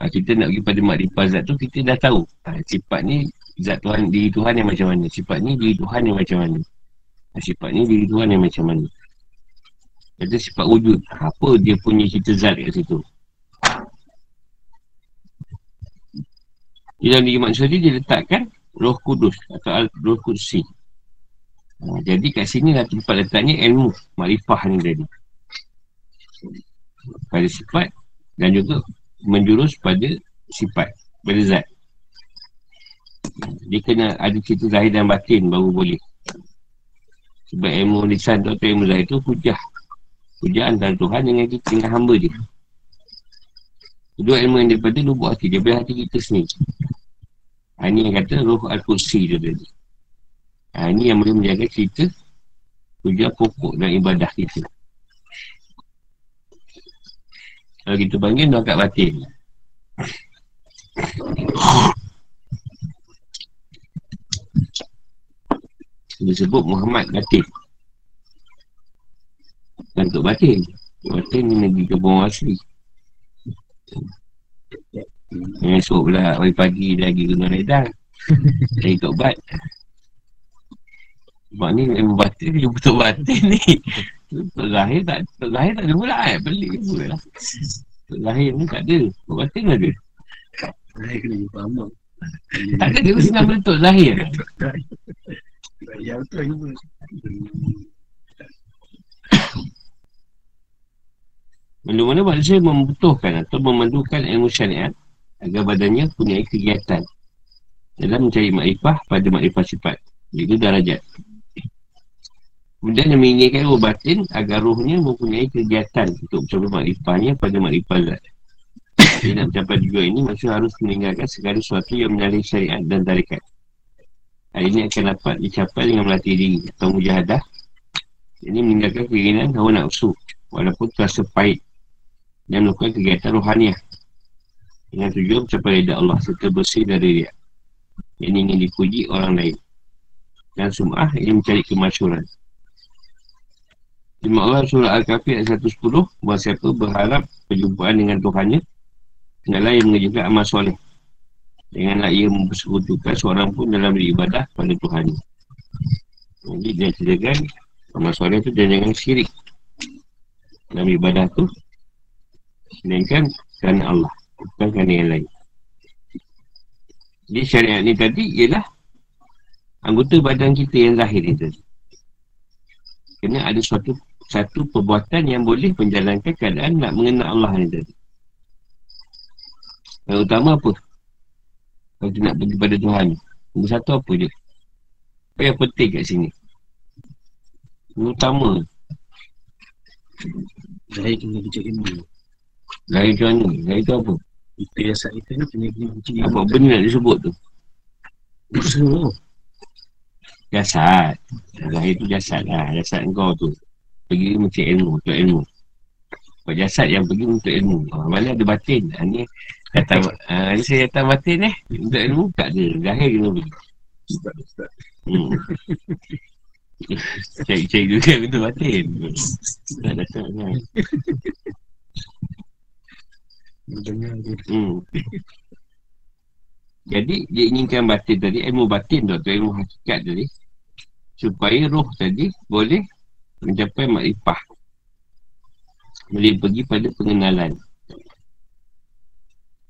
Ha, kita nak pergi pada makrifat zat tu, kita dah tahu. Ha, sifat ni, zat Tuhan, diri Tuhan yang macam mana. Sifat ni, diri Tuhan yang macam mana. Ha, sifat ni, diri Tuhan yang macam mana. Kata sifat wujud. Ha, apa dia punya cerita zat kat situ. Di dalam diri manusia ni, dia letakkan roh kudus atau roh kudusi. Ha, jadi kat sini lah tempat letaknya ilmu, makrifah ni tadi pada sifat dan juga menjurus pada sifat pada zat. Dia kena ada cerita zahir dan batin baru boleh. Sebab ilmu lisan atau ilmu zahir tu hujah hujah antara Tuhan dengan kita dengan hamba dia. Kedua ilmu yang daripada lubuk hati boleh hati kita sendiri. Ha, ini yang kata roh al-kursi tu tadi. Ha, ini yang boleh menjaga cerita hujah pokok dan ibadah kita kalau kita panggil angkat batin. Dia sebut Muhammad batin. Untuk batin Batin ni negeri kebun asli. Esok pula pagi-pagi lagi guna redang Cari tobat Sebab ni memang batin Dia betul batin ni. Tok Zahir tak Tok Zahir tak ada pula eh? Pelik pula lah Zahir ni tak ada. Tok Batin ada? Zahir kena jumpa Amal Tak ada dia nama Tok Zahir Yang tu jumpa. Mana-mana manusia membutuhkan atau memerlukan ilmu syariat agar badannya punya kegiatan dalam mencari makrifah pada makrifah sifat. Itu darajat. Kemudian yang menginginkan roh batin agar rohnya mempunyai kegiatan untuk mencapai makrifahnya pada makrifah zat. Jadi nak mencapai juga ini, maksud harus meninggalkan segala sesuatu yang menyalih syariat dan tarikat. Hal ini akan dapat dicapai dengan melatih diri atau mujahadah. Ini meninggalkan keinginan hawa nafsu walaupun terasa pahit dan melakukan kegiatan rohaniah dengan tujuan mencapai lidah Allah serta bersih dari dia. Ini ingin dipuji orang lain. Dan sum'ah ini mencari kemasyuran. Firman Allah surah Al-Kafir ayat 110 Bahawa siapa berharap perjumpaan dengan Tuhannya Hendaklah ia mengerjakan amal soleh Janganlah ia mempersekutukan seorang pun dalam ibadah pada Tuhan Jadi dia ceritakan Amal soleh tu jangan syirik Dalam ibadah tu Sedangkan kerana Allah Bukan kerana yang lain. Jadi syariat ni tadi ialah anggota badan kita yang lahir ni tadi. Kena ada suatu satu perbuatan yang boleh menjalankan keadaan nak mengenal Allah ni tadi. Yang utama apa? Kalau kita nak pergi pada Tuhan. Nombor satu apa je? Apa yang penting kat sini? Yang utama. Lahir kena baca ilmu. Lahir macam mana? Lahir tu apa? Itu yang saat itu ni kena kena baca ilmu. Apa benda nak disebut tu? Semua. Jasad. Lahir tu jasad lah. Jasad kau tu. Pergi mencari ilmu. Untuk ilmu. Sebab jasad yang pergi untuk ilmu. Ha, mana ada batin. Ha, ni kata, ha, ni saya datang batin eh. Untuk ilmu tak ada. Lahir kena pergi. Hmm. Cari-cari juga betul batin. Tak datang kan. Hmm. Jadi dia inginkan batin tadi, ilmu batin tu ilmu hakikat tadi supaya roh tadi boleh mencapai makrifah. Boleh pergi pada pengenalan.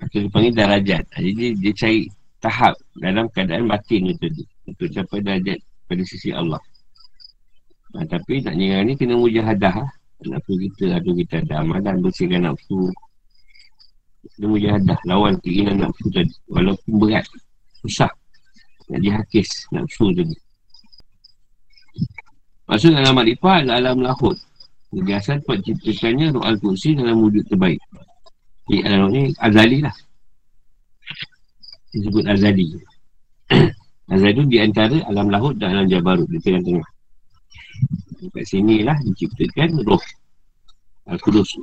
Atau dipanggil darajat. Jadi dia, dia cari tahap dalam keadaan batin tu tadi. Untuk capai darajat pada sisi Allah. Ha, tapi nak nyerang ni kena mujahadah. Nafsu kita, atau kita ada amalan, bersihkan nafsu, dia mujahadah lawan keinginan nafsu tadi Walaupun berat Susah Nak dihakis nafsu tadi Maksud dalam makrifah adalah alam lahut Jadi asal tempat ciptakannya Ruh Al-Qursi dalam wujud terbaik Jadi alam ni azali lah Disebut azali Azali tu di antara alam lahut dan alam jabarut Di tengah-tengah Dekat sini lah diciptakan roh Al-Qudus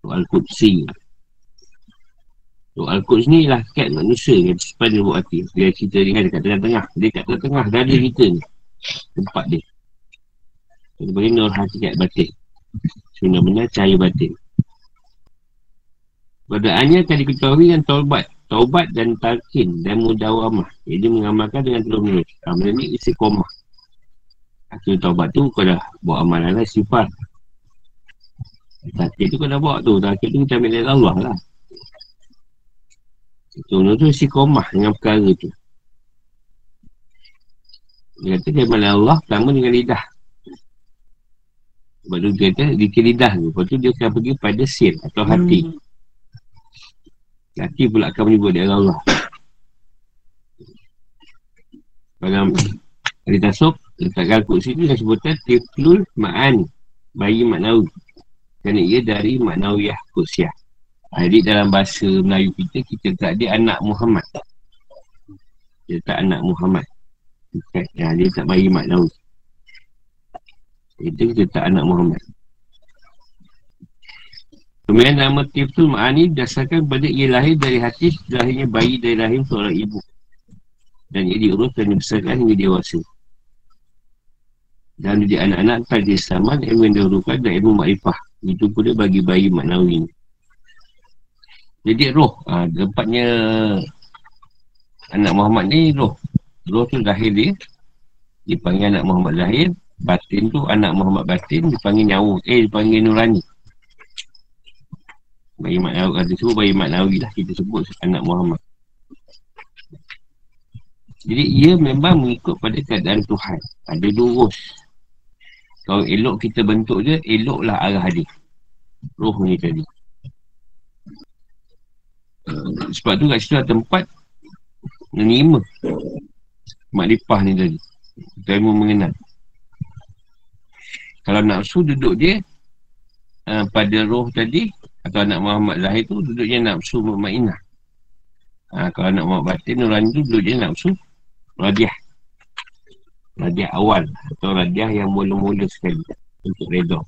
Ruh Al-Qudsi So, Al-Quds ni lah kat manusia yang pada buat hati. Dia cerita dia kan dekat tengah-tengah. Dia kat tengah-tengah dada kita ni. Tempat dia. Bagi nur hati kat batin. Sebenarnya cahaya batin. Perbedaannya tadi diketahui dengan taubat. Taubat dan talqin dan mudawamah. Jadi mengamalkan dengan terus menerus. Amalan ni isi koma. Akhir taubat tu kau dah buat amalan lah sifat. Talqin tu kau dah buat tu. Talqin tu kita ambil dari Allah lah. Contoh tu si komah dengan perkara tu. Dia kata dia malam Allah pertama dengan lidah. Sebab tu dia kata dikir lidah tu. Lepas tu dia akan pergi pada sir atau hati. Hmm. Hati pula akan menyebut dia Allah. Dalam hari tasuk, letakkan kursi tu yang sebutan Tiflul Ma'an Bayi Maknawi. Kerana ia dari Maknawiyah Kursiah. Jadi dalam bahasa Melayu kita, kita tak dia anak Muhammad. Dia tak anak Muhammad. Ya, dia tak bayi maknawi. Itu kita tak anak Muhammad. Kemudian nama Tiftul Ma'ani berdasarkan pada ia lahir dari hati lahirnya bayi dari rahim seorang ibu. Dan ia diurus dan dibesarkan hingga dewasa. Dan dia anak-anak tak dia sama ilmu yang dahulukan dan ilmu ma'ifah. Itu pula bagi bayi maknawi ini. Jadi roh ha, Tempatnya Anak Muhammad ni roh Roh tu lahir dia Dipanggil anak Muhammad lahir Batin tu anak Muhammad batin Dipanggil nyawa Eh dipanggil nurani. Bayi maknawi Ada sebut bayi maknawi lah Kita sebut anak Muhammad. Jadi ia memang mengikut pada keadaan Tuhan. Ada lurus. Kalau elok kita bentuk dia Eloklah arah dia. Roh ni tadi. Uh, sebab tu kat situ ada tempat menerima makrifah ni tadi. Kita mengenal. Kalau nafsu duduk dia uh, pada roh tadi atau anak Muhammad Zahir tu duduknya nafsu ma'inah. Uh, kalau anak Muhammad Batin orang tu duduknya nafsu radiah. Radiah awal atau radiah yang mula-mula sekali untuk redor.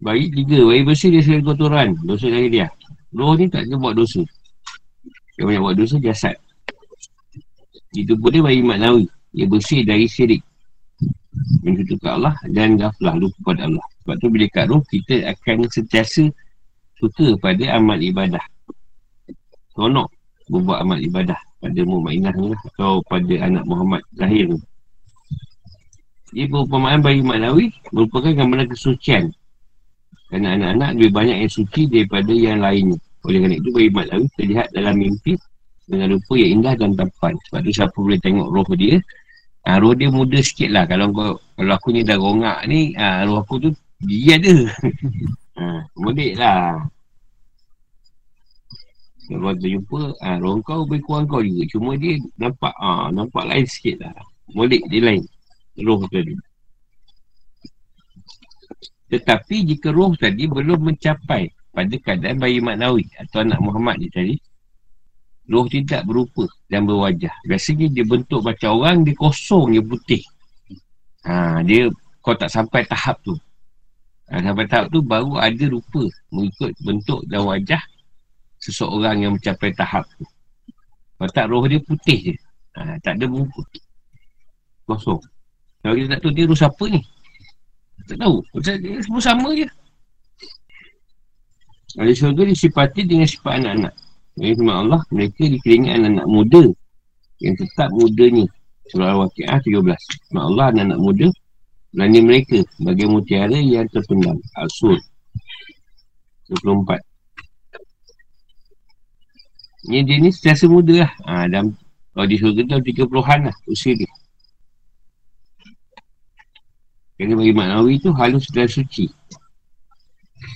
Bayi tiga, bayi bersih dia sekali kotoran, dosa dari dia. Roh ni tak ada buat dosa. Yang banyak buat dosa jasad. Itu pun dia bagi maknawi. Dia bersih dari syirik. Menuju ke Allah dan gaflah lupa pada Allah. Sebab tu bila kat roh, kita akan sentiasa suka pada amal ibadah. Sonok berbuat amal ibadah pada Mu'mainah ni lah. Atau pada anak Muhammad lahir tu. Dia perumpamaan bagi maknawi merupakan gambaran kesucian Kerana anak-anak lebih banyak yang suci daripada yang lainnya. Oleh kerana itu, bagi Mat Lawi terlihat dalam mimpi dengan rupa yang indah dan tampan. Sebab tu siapa boleh tengok roh dia, ha, roh dia muda sikit lah. Kalau kau, kalau aku ni dah rongak ni, ha, roh aku tu dia ada. ha, mudik lah. Kalau kita jumpa, ha, roh kau lebih kurang kau juga. Cuma dia nampak, ha, nampak lain sikit lah. Mudik dia lain. Roh tadi. Tetapi jika roh tadi belum mencapai pada keadaan bayi maknawi atau anak Muhammad ni tadi, roh tidak berupa dan berwajah. Biasanya dia bentuk macam orang, dia kosong, dia putih. Ha, dia kau tak sampai tahap tu. Ha, sampai tahap tu baru ada rupa mengikut bentuk dan wajah seseorang yang mencapai tahap tu. Kalau tak roh dia putih je. Ha, tak ada muka. Kosong. Kalau kita tak tahu dia roh siapa ni? Tak tahu. Dia semua sama je. Ada syurga disipati dengan sifat anak-anak. Jadi firman Allah, mereka dikelilingi anak-anak muda yang tetap mudanya. Surah Al-Waqi'ah 13. Firman Allah, anak-anak muda belanja mereka bagi mutiara yang terpendam. Al-Sur 24. Ini dia ni setiasa muda lah. Ha, dan kalau di surga tu 30-an lah usia dia. Kerana bagi maknawi tu halus dan suci.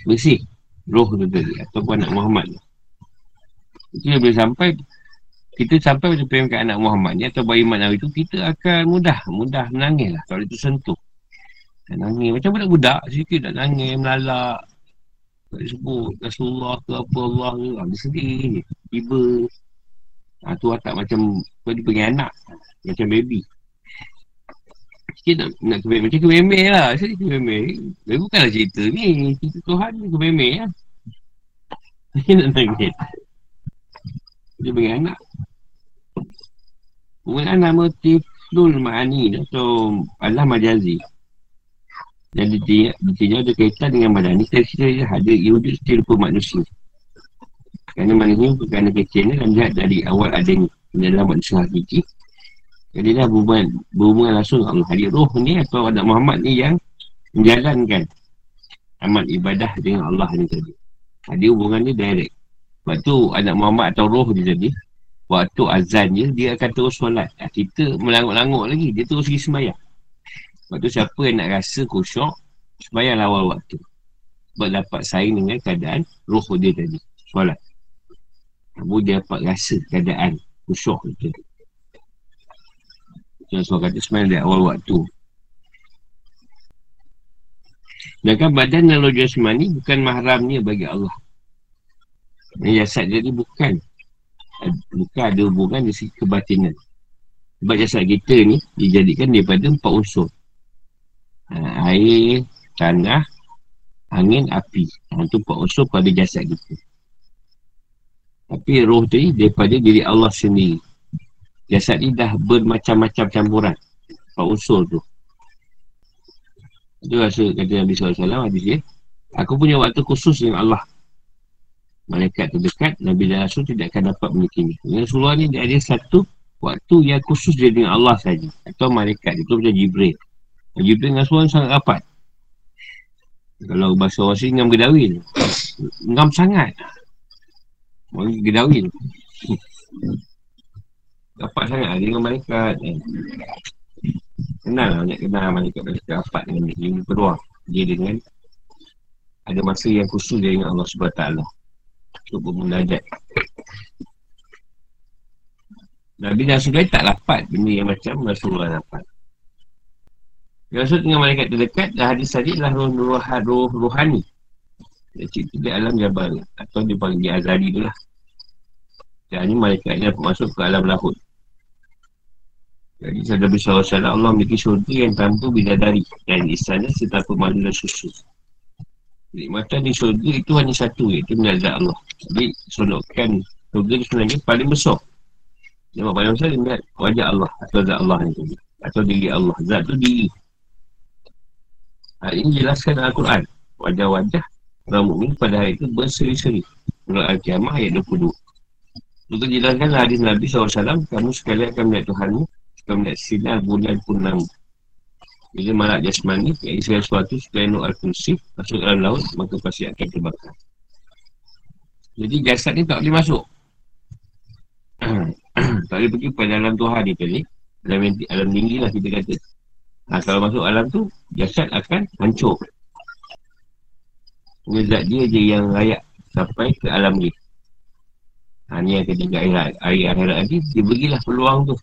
Bersih. Roh tu tadi. Ataupun anak Muhammad tu. Yang boleh sampai. Kita sampai pada peringkat anak Muhammad ni. Atau bagi maknawi tu. Kita akan mudah. Mudah menangis lah. Kalau itu sentuh. Dan nangis. Macam budak-budak. Sikit nak nangis. Melalak. Tak disebut. Rasulullah ke apa Allah ke. Dia sedih. Tiba. Ha, tu tak macam. Kau dia panggil anak. Macam baby. Sikit nak, nak kebemeh. Macam kebemeh lah. Saya kebemeh. Dia bukanlah cerita ni. Cerita Tuhan ni kebemeh lah. Dia nak nangis. Dia bagi anak. Penggunaan nama Tiflul Ma'ani atau Allah Majazi. Dan ditinjau ada kaitan dengan badan ni. Kita cerita ada wujud setia rupa manusia. Kerana maknanya kerana kecil dan lihat dari awal adanya dalam manusia hakiki jadi dah berhubungan, berhubungan langsung Allah. Hari roh ni atau anak Muhammad ni yang menjalankan amal ibadah dengan Allah ni tadi. Ada hubungan ni direct. Sebab tu anak Muhammad atau roh ni tadi, waktu azan je, dia akan terus solat. Ah, kita melangut-langut lagi, dia terus pergi sembahyang. Sebab tu siapa yang nak rasa kusyuk, sembahyang awal waktu. Sebab dapat saing dengan keadaan roh dia tadi. Solat. Kamu dia dapat rasa keadaan kusyuk itu. Suara kata sebenarnya dari awal waktu Sedangkan badan dan loja jasmani bukan mahramnya bagi Allah Jasad jadi bukan Bukan ada hubungan dari segi kebatinan. Sebab jasad kita ni dijadikan daripada empat unsur. Ha, Air, tanah, angin, api. Itu ha, empat unsur pada jasad kita. Tapi roh tadi daripada diri Allah sendiri. Jasad ni dah bermacam-macam campuran. Empat unsur tu. Itu rasa kata Nabi SAW hadis dia Aku punya waktu khusus dengan Allah Malaikat terdekat Nabi dan Rasul tidak akan dapat Dengan Rasulullah ni dia ada satu Waktu yang khusus dia dengan Allah saja Atau malaikat. Itu macam Jibril. Jibril dengan Rasulullah sangat rapat. Kalau bahasa orang sini Ngam gedawil Ngam sangat. Orang gedawil Dapat sangat lah dengan malaikat. Kenal lah banyak kenal malaikat-malaikat dapat dengan dia. Ini peluang dia dengan Ada masa yang khusus dia dengan Allah SWT Untuk bermunajat Nabi dan Rasulullah tak dapat. Benda yang macam Rasulullah dapat. Rasul dengan malaikat terdekat dah hadis tadi adalah roh, roh, roh, rohani. Dia cerita di alam Jabal Atau dia panggil Azari tu lah. Dan ini malaikat ni dapat masuk ke alam lahut jadi sadar bersama Allah memiliki syurga yang tanpa bidadari. Dan di sana setapu malu dan susu. Nikmatan di syurga itu hanya satu iaitu menazak Allah. Jadi sonokkan syurga itu sebenarnya paling besar. Nampak paling besar dia melihat wajah Allah atau zat Allah ni. Atau diri Allah. Zat tu diri. Hal ini jelaskan Al-Quran. Wajah-wajah orang mukmin pada hari itu berseri-seri. Surah Al-Qiyamah ayat 22. Untuk jelaskan hadis Nabi SAW, kamu sekali akan melihat Tuhanmu akan melihat sinar bulan purnama Bila malak jasmani, yang segala sesuatu sepenuh al-kursi, masuk dalam laut, maka pasti akan terbakar. Jadi jasad ni tak boleh masuk. tak boleh pergi pada alam Tuhan ni tadi. Alam, alam tinggi lah kita kata. Ha, kalau masuk alam tu, jasad akan hancur. Ini dia je yang layak sampai ke alam ni. Ha, ni yang ketiga. Air akhirat nanti, dia berilah peluang tu.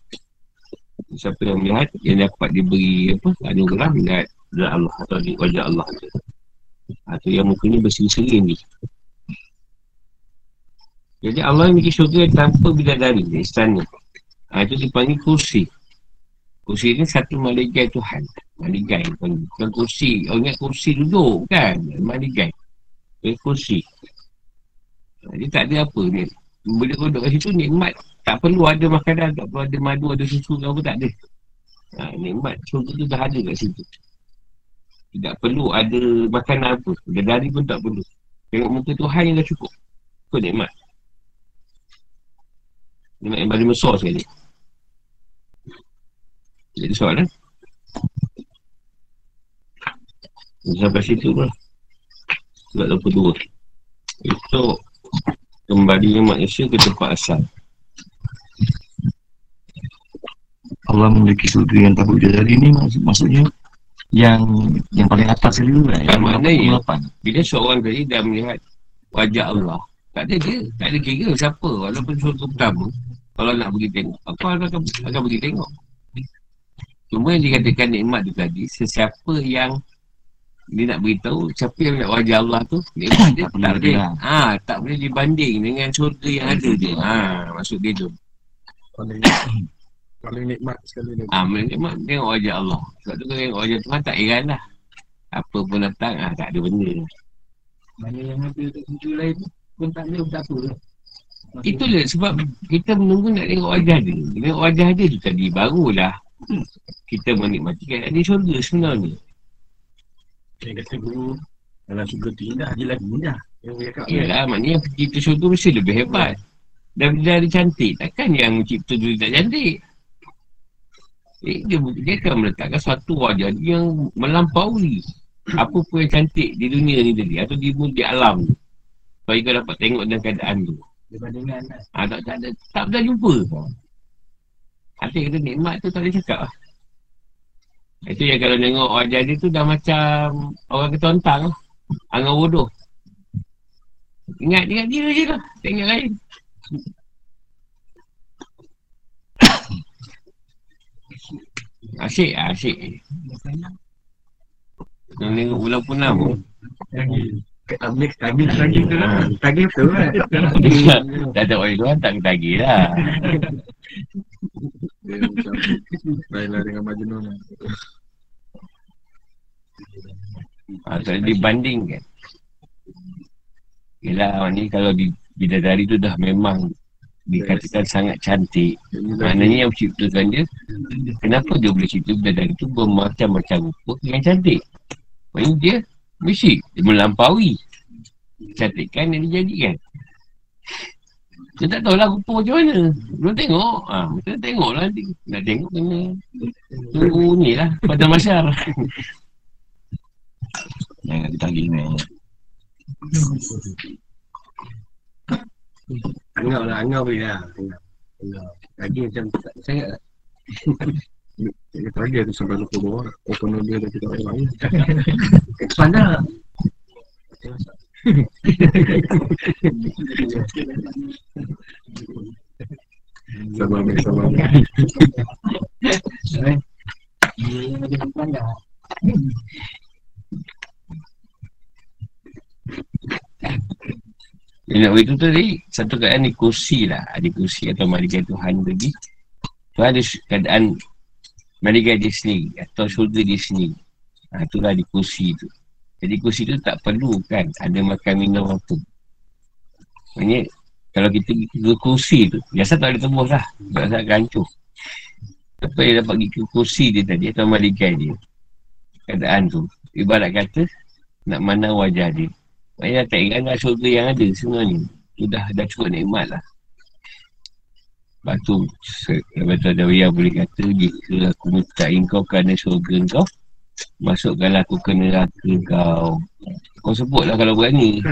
Siapa yang melihat, yang dapat diberi apa, anugerah melihat dari Allah atau wajah Allah. Atau ha, yang mukanya berseri-seri ni. Jadi Allah yang bikin syurga tanpa bidadari di istana. Ha, itu dipanggil kursi. Kursi ni satu maligai Tuhan. Maligai. Bukan kursi. Oh ingat kursi duduk kan? Maligai. Eh, kursi. Jadi tak ada apa ni. Bila kau duduk kat situ nikmat. Tak perlu ada makanan. Tak perlu ada madu, ada susu ke apa. Tak ada. Ha, nikmat. Syurga tu dah ada kat situ. Tidak perlu ada makanan apa. Dari pun tak perlu. Tengok muka Tuhan yang dah cukup. Kau nikmat. Nikmat yang paling besar sekali. Jadi soalan. Sampai situ pun. Surat 22. Itu kembali manusia ke tempat asal. Allah memiliki surga yang tak boleh dari ini maksud, maksudnya yang yang paling atas sekali tu kan? Maknanya, bila seorang tadi dah melihat wajah Allah, tak ada dia, tak ada kira siapa, walaupun surga pertama, kalau nak pergi tengok, apa akan, akan pergi tengok. Cuma yang dikatakan nikmat tu tadi, sesiapa yang dia nak beritahu siapa yang nak wajah Allah tu nikmat dia tak, tak boleh. ha, tak boleh dibanding dengan surga yang ada dia ha, maksud dia tu. Paling nikmat sekali ni ha, paling nikmat tengok wajah Allah. Sebab tu tengok wajah Tuhan tak heran lah. Apa pun datang ha, tak ada benda. Mana yang ada tu lain pun tak ada tak apa. lah Itulah sebab kita menunggu nak tengok wajah dia. Tengok wajah dia tu tadi, barulah kita menikmati kan ada syurga sebenarnya. Saya kata guru Dalam syurga tu indah Dia lagi indah. Yalah maknanya Pencipta syurga mesti lebih hebat. Dan bila dia cantik Takkan yang mencipta tu tak cantik. Eh, dia, dia akan meletakkan Satu wajah yang melampaui Apa pun yang cantik Di dunia ni tadi Atau di, di alam Supaya kau dapat tengok dalam keadaan tu Berbandingan ha, tak, tak, tak, tak pernah jumpa Hati kata nikmat tu tak boleh cakap lah itu yang kalau tengok wajah dia tu dah macam orang ketontang Angan bodoh. Ingat ingat dia je lah. Tengok lain. asyik asyik. Nak tengok bulan punam pun. Tagih, tagih, tagih tu lah. Tagih tu lah. Dah tak boleh luar, tak tagih lah. Lain-lain dengan Majnun. Ha, tak dibandingkan. Yelah, ni kalau di bidadari tu dah memang dikatakan sangat cantik. Maknanya yang menciptakan dia, kenapa dia boleh cipta bidadari tu bermacam-macam rupa yang cantik? Maksudnya dia mesti dia melampaui cantikkan yang dijadikan. Kita tak tahu lah rupa macam mana. Belum tengok. Ha, kita tengok lah nanti. Nak tengok kena tunggu ni lah pada masyarakat. Jangan ditagih ni. Anggap lah, anggap boleh lah. Lagi macam tak sangat lah. Dia tadi ada sampai lupa bawah. Open dia dah kita orang lain. Mana? Sama ambil sama ambil. Dia nak begitu tadi Satu keadaan ni kursi lah Ada kursi atau malaikat Tuhan tadi Tu ada keadaan Malaikat dia sendiri Atau syurga dia sendiri ha, Itulah di kursi tu. Jadi kursi tu tak perlu kan Ada makan minum apa. Maksudnya Kalau kita ke kursi tu Biasa tak ada tembus lah. Biasa akan hancur Apa yang dapat pergi ke kursi dia tadi Atau malaikat dia? Keadaan tu. Ibarat kata Nak mana wajah dia. Maksudnya tak ingat nak syurga yang ada sebenarnya. Sudah dah cukup nikmat lah. Sebab tu, Lepas tu ada yang boleh kata, jika aku minta engkau kerana syurga engkau, Masukkanlah aku ke neraka kau. Kau sebutlah kalau berani.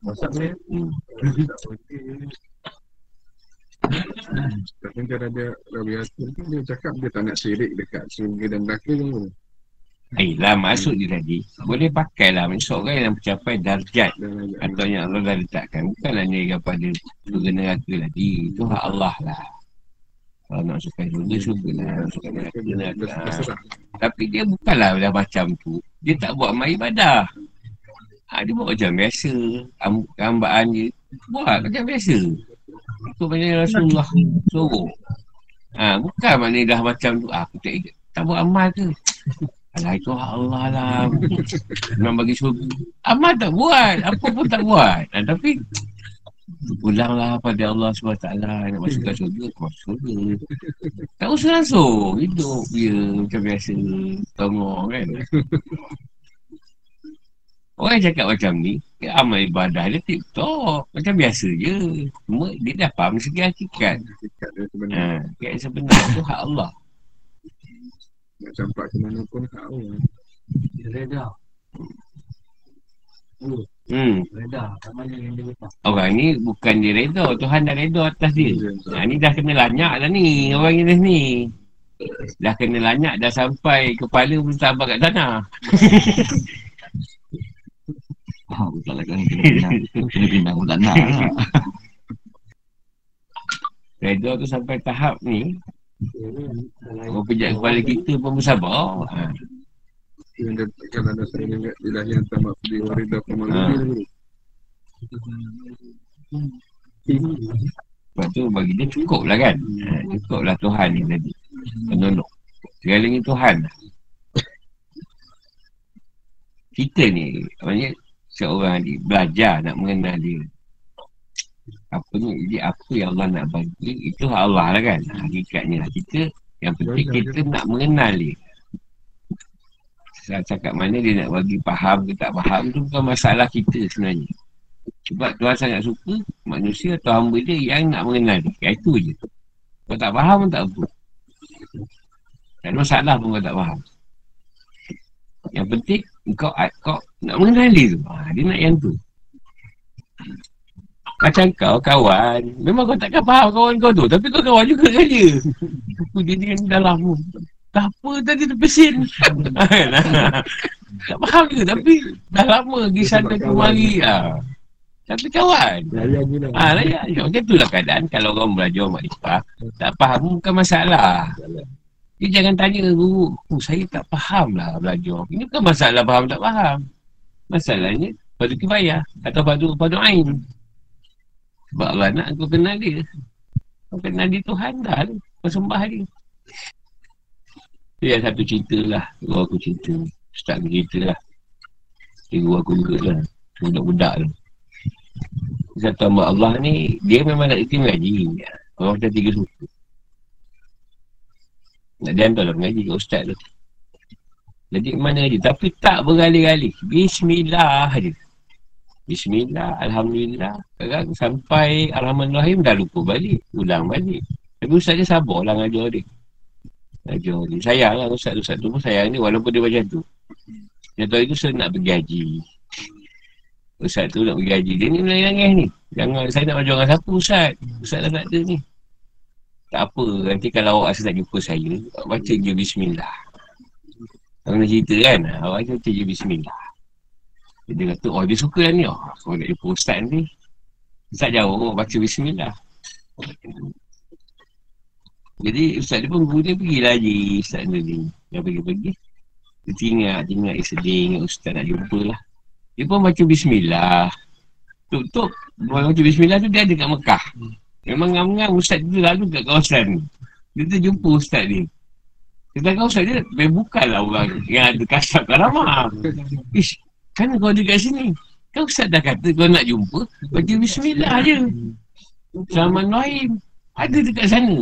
Masak ni. Tapi dia ada Rabi Hatim tu dia cakap dia tak nak syirik dekat surga dan neraka tu. Ayolah masuk je tadi. Boleh pakai lah. Seorang yang mencapai darjat. Atau yang Allah dah letakkan. Bukanlah ni kepada surga neraka tadi. Itu hak Allah lah. Kalau nak masukkan surga, surga lah. Tapi dia bukanlah dah macam tu. Dia tak buat amal ibadah. Ha, dia buat macam biasa. Am- Hambaan dia. Buat macam biasa. Itu maknanya Rasulullah suruh. Ha, bukan maknanya dah macam tu. Ah, aku tak, tak buat amal ke? Alah itu Allah lah. Memang bagi surga. Amal tak buat. Apa pun tak buat. Ha, tapi pulanglah pada Allah SWT nak masukkan surga, aku masuk surga. Tak usah langsung. Hidup dia macam biasa. Tengok kan. Orang yang cakap macam ni, dia amal ibadah dia tip-top. Macam biasa je. Cuma dia dah faham segi hakikat. Ha, hakikat sebenar tu hak Allah. Nak campak ke mana pun tak tahu. Reda. Oh, Hmm. reda. Tak mana yang dia letak. Orang ni bukan dia reda. Tuhan dah reda atas dia. Ha, ni dah kena lanyak dah ni. Orang ni ni. Dah kena lanyak dah sampai kepala pun sampai kat tanah. Ah, betul lah kan kena pindah. Kena pun tak nak lah. Reda tu sampai tahap ni. Orang pejak kepala kita pun bersabar. Ha. Yang dia tekan ada saya ingat ilahi yang tamat di warida Ha. pemalu. Sebab tu bagi dia cukup lah kan. Ha, cukup lah Tuhan ni tadi. Penolong. Segalanya Tuhan. Kita ni, maknanya seorang ni belajar nak mengenal dia. Apa ni, jadi apa yang Allah nak bagi, itu hak Allah lah kan. Hakikatnya lah. Kita, yang penting kita nak mengenal dia. Saya cakap mana dia nak bagi faham ke tak faham tu bukan masalah kita sebenarnya. Sebab Tuhan sangat suka manusia atau hamba dia yang nak mengenal dia. Itu je. Kau tak faham pun tak apa. Tak ada masalah pun kau tak faham. Yang penting kau, kau nak mengenal dia tu. Ha, dia nak yang tu. Macam kau kawan. Memang kau takkan faham kawan kau tu. Tapi kau kawan juga dengan dia. Apa dia dengan dalam tu. Tak apa tadi terpesin. tak faham ke. Tapi dah lama pergi sana kemari. Ha. Tapi kawan. Layan je lah. Ah, je. Macam itulah keadaan kalau orang belajar makrifah. Tak faham bukan masalah. Dia jangan tanya guru. Oh, saya tak faham lah belajar. Ini bukan masalah faham tak faham. Masalahnya pada kifayah atau pada pada ain. Sebab Allah nak kau kenal dia. Kau kenal dia Tuhan dah. Kau sembah dia. Dia satu cerita lah. Guru aku cerita. Ustaz aku cerita lah. Guru aku juga lah. Budak-budak tu. Satu hamba Allah ni Dia memang nak ikut mengaji Orang macam tiga suku Nak dia hantar lah mengaji kat ustaz tu Jadi mana je Tapi tak bergalih-galih Bismillah je Bismillah Alhamdulillah. Sekarang sampai Alhamdulillah Dah lupa balik. Ulang balik. Tapi ustaz dia sabar lah ngajar dia. Ngajar dia. Sayang lah ustaz. Ustaz tu pun sayang ni Walaupun dia macam tu. Dia tahu itu saya nak pergi haji. Ustaz tu nak pergi haji. Dia ni menangis ni. Jangan saya nak belajar dengan siapa Ustaz? Ustaz dah tak ada ni. Tak apa. Nanti kalau awak rasa nak jumpa saya baca je Bismillah. Awak nak cerita kan? Awak baca je Bismillah Dia kata Oh dia suka lah ni oh, Kalau nak jumpa Ustaz ni Ustaz jauh Baca Bismillah Jadi Ustaz dia pun Guru dia pergilah haji Ustaz dia ni Yang pergi-pergi Dia tinggal Tinggal eh, sedih Ingat Ustaz nak jumpa lah dia pun baca bismillah. Dia baca bismillah tu dia ada kat Mekah. Memang ngam-ngam ustaz tu lalu kat kawasan ni. Dia tu jumpa ustaz ni. Dia kata ustaz dia, dia bukanlah orang yang ada kasar kat ramah. Ish, kan kau ada kat sini. Kan ustaz dah kata kau nak jumpa, baca bismillah je. Selamat Noaim. Ada dekat sana.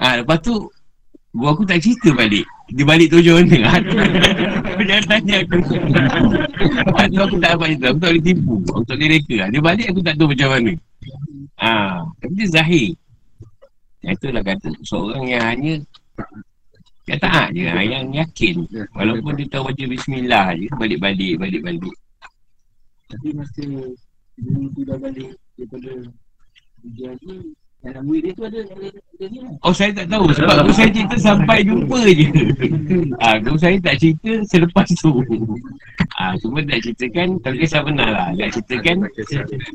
Ha, lepas tu, gua aku tak cerita balik. Dia balik tujuan ni. Kau jangan tanya aku. Waktu aku tak dapat itu, aku tak boleh tipu. Aku tak boleh reka. Dia balik aku tak tahu macam mana. Ha, tapi dia zahir. Yang itulah kata seorang yang hanya yang taat je, ha, yang yakin. Ya, Walaupun dia tahu baca bismillah je, balik-balik, balik-balik. Tapi masa dulu tu dah balik daripada dia ni dalam murid dia tu ada ada ada ni lah. Oh saya tak tahu sebab guru saya cerita sampai jumpa je. Ah, guru saya tak cerita selepas tu. Ah, cuma tak ceritakan tapi kisah benar lah. Tak ceritakan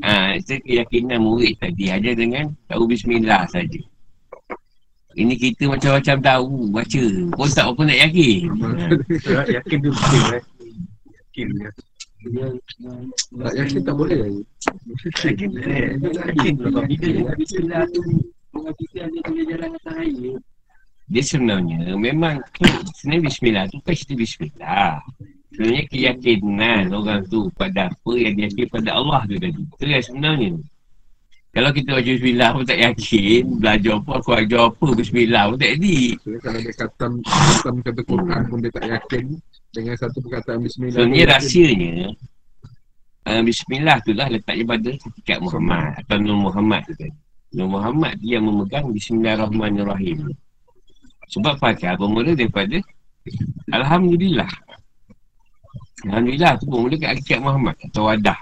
ah, saya keyakinan murid tadi ada dengan tahu bismillah saja. Ini kita macam-macam tahu baca. Pun tak apa nak yakin. Yakin tu betul eh. Yakin ya. Dia Tak yakin tak boleh lagi. yakin yakin bila dia habis bila tu orang kita ada boleh jalan atas air. Dia sebenarnya memang sebenarnya bismillah tu kan cerita bismillah. Sebenarnya keyakinan orang tu pada apa yang dia yakin pada Allah tu tadi. Itu yang sebenarnya. Kalau kita baca bismillah pun tak yakin, belajar apa, aku ajar apa, bismillah pun tak jadi. So, kalau dia khatam, khatam kata Quran pun dia tak yakin dengan satu perkataan bismillah. Sebenarnya dia yakin. rahsianya uh, Bismillah tu lah letaknya pada setiap Muhammad Atau Nur Muhammad tu kan Nur Muhammad dia yang memegang Bismillahirrahmanirrahim Sebab pakar bermula daripada Alhamdulillah Alhamdulillah tu bermula kat akikat Muhammad Atau wadah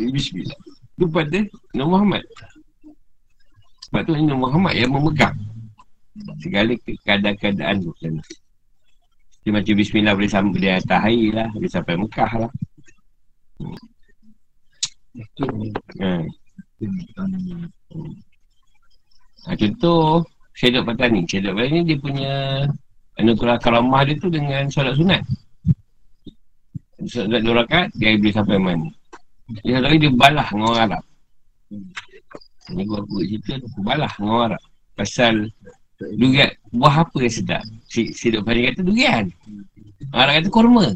Ini Bismillah Tu pada Nur Muhammad Sebab tu Nur Muhammad yang memegang Segala ke- keadaan-keadaan tu sana dia macam bismillah boleh sampai dia atas air lah. Boleh sampai Mekah lah. Ha. Ha, contoh, Syedok Patani. Syedok Patani dia punya anugerah karamah dia tu dengan solat sunat. Solat dua rakaat, dia boleh sampai mana. Dia lagi dia balah dengan orang Arab. Ini gua aku cerita tu, balah dengan orang Arab. Pasal durian, buah apa yang sedap? Si, Syedok Patani kata durian. Orang kata korma.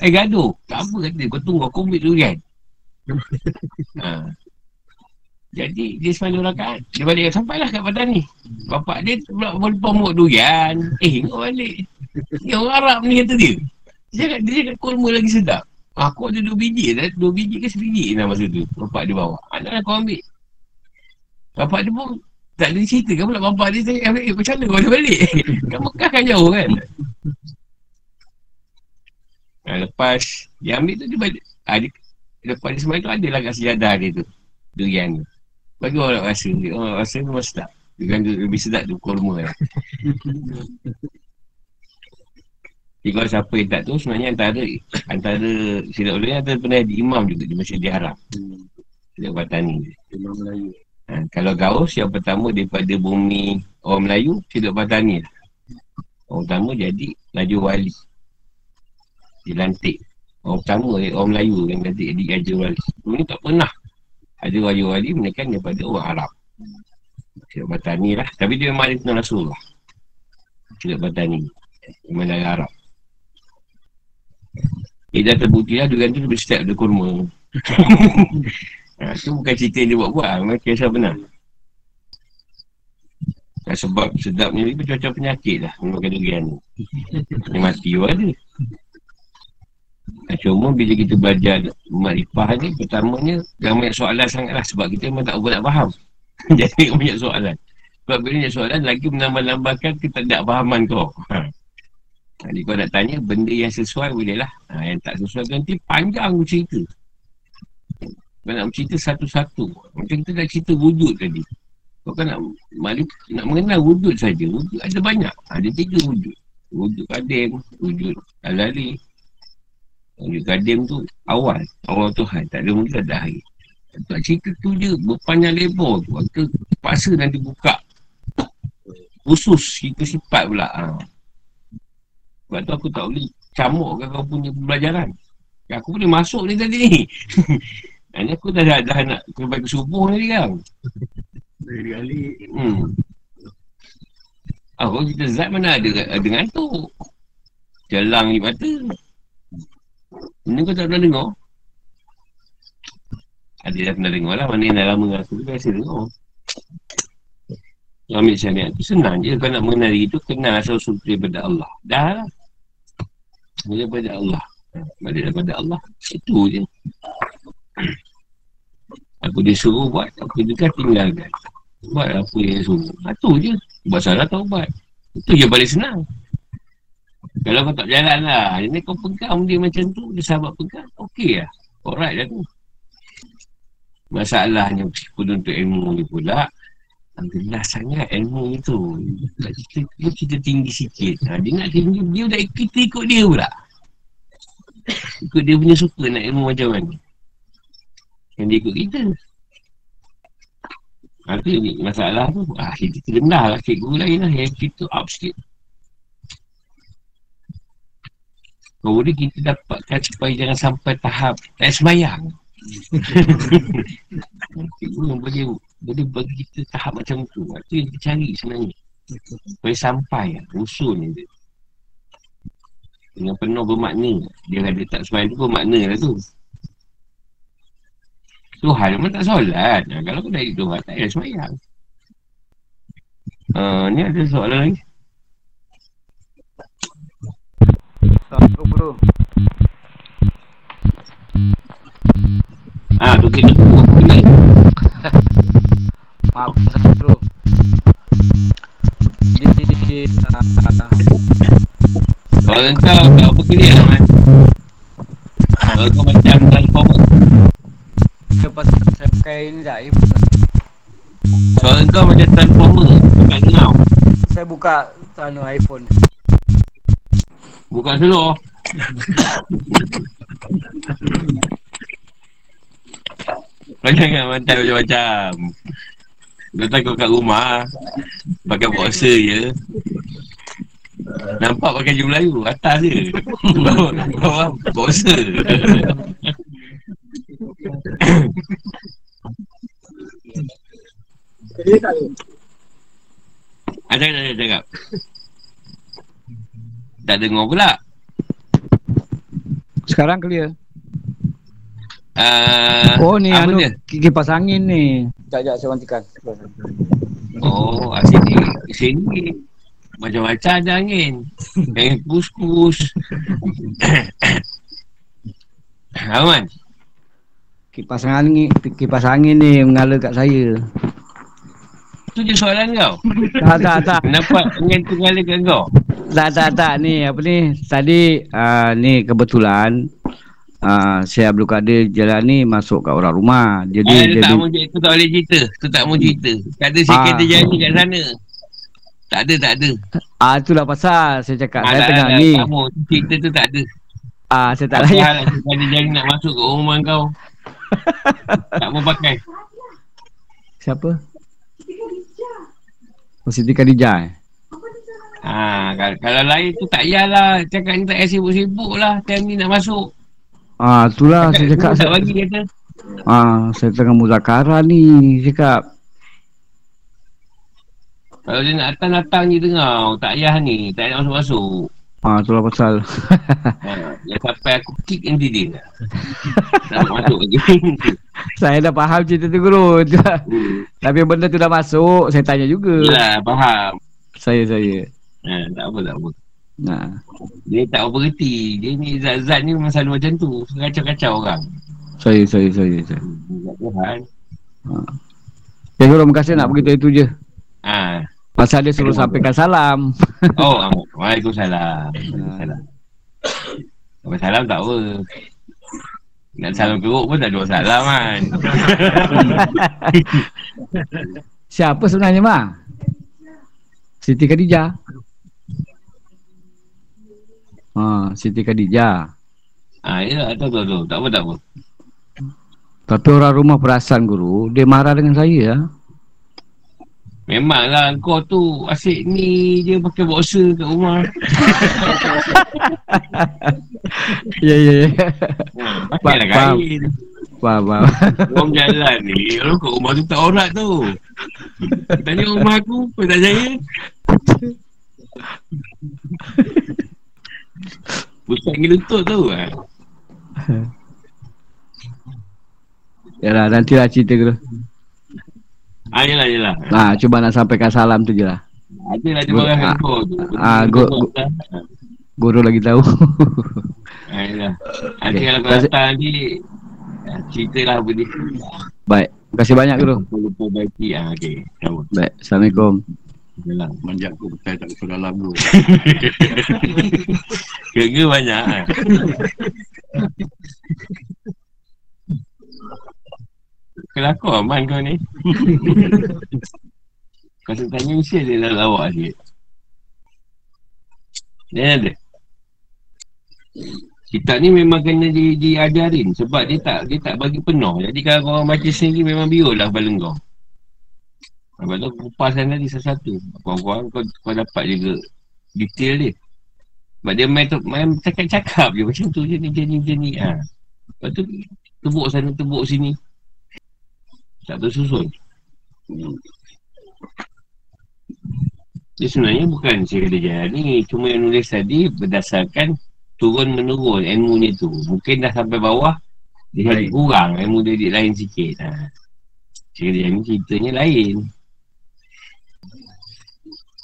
Eh gaduh. Tak apa kata, kau tunggu, aku ambil durian. ha. Jadi dia semalam rakaat Dia balik sampailah kat badan ni Bapak dia pula berlepas muat durian Eh kau balik Dia orang Arab ni kata dia Dia cakap, dia cakap kurma lagi sedap Aku ada dua biji dah Dua biji ke sebiji lah masa tu Bapak dia bawa. Anak lah kau ambil. Bapak dia pun Tak ada cerita kan pula Bapak dia cakap eh, Macam mana kau boleh balik? Kan Mekah kan jauh kan? Ha, Lepas Dia ambil tu dia balik. Ha, dia, Lepas dia semalam tu adalah kat sejadah dia tu Durian tu. Bagi orang rasa Orang rasa memang sedap Durian tu lebih sedap tu kurma lah Jadi kalau siapa yang tak tu? Sebenarnya antara Antara Silap ulama Antara pernah di imam juga Di Masjid Haram. Hmm, Silap Batani Imam Melayu. ha, Kalau gaus yang pertama Daripada bumi Orang Melayu Silap Batani lah. Orang pertama jadi Laju Wali. Dilantik Orang pertama eh, Orang Melayu yang nanti jadi Raja Wali. Ini tak pernah Ada Raja Wali Menekan daripada orang Arab. Silap Batani lah. Tapi dia memang ada Rasulullah Silap Batani Memang dari Arab dia dah terbukti lah Durian tu lebih sedap daripada kurma. Ha, Tu bukan cerita yang dia buat-buat Memang kisah benar. Ha, Sebab sedapnya ni Macam-macam penyakit lah Memakan durian ni. Dia mati pun ada. Ha, Cuma bila kita belajar Makrifah ni Pertamanya Jangan banyak soalan sangat lah Sebab kita memang tak apa nak faham. Jadi banyak soalan. Sebab bila banyak soalan Lagi menambah-nambahkan Ketidakfahaman kau. Ha. Jadi kau nak tanya benda yang sesuai boleh lah. Ha, yang tak sesuai nanti panjang cerita. Kau nak cerita satu-satu. Macam kita dah cerita wujud tadi. Kau kan nak, mari, nak mengenal wujud saja. Wujud ada banyak. Ada tiga wujud. Wujud kadim, wujud alali. Wujud kadim tu awal. Awal Tuhan. Tak ada mula ada akhir. Tak cerita tu je berpanjang lebar tu. Kita paksa nanti buka. Khusus kita sifat pula. Ha. Sebab tu aku tak boleh camukkan kau punya pembelajaran. Aku boleh masuk ni tadi ni. Hanya aku dah, dah, dah nak sampai ke subuh tadi kan. Dari kali. Hmm. Ah, kalau kita zat mana ada, ada ngantuk. Jalang di mata. Ini kau tak pernah dengar? Ada dah pernah dengar lah. Mana yang dah lama dengan aku tu biasa dengar. Ambil syariat tu senang je. Kau nak mengenal diri tu, kenal asal-usul daripada Allah. Dah lah. Daripada Allah. Balik daripada Allah. Itu je. Aku disuruh buat, aku juga tinggalkan. Buat apa yang suruh. Ha, tu je. Buat salah taubat. Itu je paling senang. Kalau kau tak jalan lah. Ini kau pegang dia macam tu. Dia sahabat pegang. Okey lah. Alright lah tu. Masalahnya penuntut ilmu ni pula. Alhamdulillah sangat ilmu itu. Kita, kita tinggi sikit. Ha, dia nak tinggi. Dia dah kita ikut dia pula. Ikut dia punya suka nak ilmu macam mana. Yang dia ikut kita. Ha, tu ni masalah tu. Ah, kita rendah lah cikgu lain lah. Yang kita up sikit. Boleh kita dapatkan supaya jangan sampai tahap tak semayang. Cikgu yang boleh, boleh bagi kita tahap macam tu. Itu yang kita cari sebenarnya. Supaya sampai lah, usul ni dia. Dengan penuh bermakna. Dia ada tak semayang tu bermakna lah tu. Tuhan memang tak solat. Nah, kalau kau dah hidup Tuhan, tak payah semayang. Uh, ni ada soalan lagi. Assalamualaikum bro. Ah, tu kena tu. Kena. Maaf saya bro. Di di ah, Kalau kau, kau apa clear lah, man. Kalau kau macam transformer. lepas saya pakai ni dah eh, Kalau kau macam transformer. Bukan kau. saya buka anu iPhone. Bukan seluruh. Kau jangan mantai macam-macam. Kau kat rumah, pakai boxer je. Nampak pakai baju Melayu, atas je. Bawah boxer. Ada ada ada cakap. Tak dengar pula. Sekarang clear. Uh, Oh ni apa anu dia? ki- kipas angin ni. Sekejap sekejap saya matikan. Oh, ah, sini. Sini. Macam-macam ada angin. Angin kus-kus. Aman. Kipas angin kipas angin ni mengalir kat saya. Tu je soalan kau. Tak tak tak. Kenapa angin tu ngalir kat kau? Tak tak tak ni apa ni tadi uh, ni kebetulan uh, saya Abdul Kadir jalan ni masuk kat orang rumah. Jadi Eh, jadi tak mau tak boleh cerita. Tu tak mau cerita. Tak ada Ah. sikit terjadi kat sana. Tak ada, tak ada. ah itulah pasal saya cakap saya Alah, tengah ni. Tak mau. Cerita tu tak ada. Ah saya tak cerita ada jari nak masuk ke rumah kau. tak mau pakai. Siapa? Oh Siti Khadijah. eh? Ha, kalau, kalau lain tu tak payahlah. Cakap ni tak payah sibuk-sibuk lah. Time ni nak masuk. Ah itulah saya cakap saya, bagi kata. ah saya tengah muzakara ni cakap Kalau dia nak datang-datang je tengah. Tak payah ni. Tak payah masuk-masuk. ah itulah pasal Ha, yang sampai aku kick nanti dia. tak masuk lagi. saya dah faham cerita tu guru. Hmm. Tapi benda tu dah masuk, saya tanya juga. Yelah, faham. Saya saya. Ha, tak apa, tak apa. Nah. Dia tak reti. Dia ni zat-zat ni memang selalu macam tu. Kacau-kacau orang. Saya saya saya saya. Tak Tuhan. Ya guru makasih nak beritahu itu je. Ha. Pasal dia suruh sampaikan salam. Oh, Waalaikumsalam. Waalaikumsalam. Sampai salam tak apa. Nak salam keruk pun tak ada salam kan. Siapa sebenarnya mah? Siti Khadijah. Ha, Siti Khadijah. Ha, ya, tahu, tahu, tahu. Tak apa, tak apa. Tapi orang rumah perasan guru, dia marah dengan saya ah. Memanglah kau tu asyik ni je pakai boxer kat rumah. Ya ya ya. Pakailah Faham. kain. Faham faham. Orang jalan ni, orang kat rumah tu tak orat tu. Tanya rumah aku, kau tak percaya? Pergi lutut tu kan. Yalah nantilah cerita guru. Ah, yelah, yelah. Nah, cuba nak sampaikan salam tu je lah. Ada lah dia Go- barang ah, tu. ah, go- go- Guru lagi tahu. Ah, yelah. Nanti Okay. kalau kau datang nanti, ah, ceritalah apa dia. Baik. Terima kasih banyak guru. Lupa baiki. Ah. Sama. Baik. Assalamualaikum. Jalan. Manjak aku betul tak usah dalam tu. Kerja banyak ah. Kelakar aman kau ni. kau tak tanya mesti ada dalam lawak sikit. Dia ada. Kitab ni memang kena di, diajarin sebab dia tak dia tak bagi penuh. Jadi kalau kau orang baca sendiri memang biur lah kepala kau. Lepas tu kupasan tadi satu-satu. Kau-kau kau, kau dapat juga detail dia. Sebab dia main, tu- main cakap-cakap je macam tu je ni je ni je ni. Ha. Lepas tu tebuk sana tebuk sini. Tak tersusun. Dia sebenarnya bukan saya kata jalan ni. Cuma yang nulis tadi berdasarkan turun menurun ilmunya tu. Mungkin dah sampai bawah dia jadi kurang ilmu dia, dia lain sikit. Ha. Saya kata jalan ni ceritanya lain.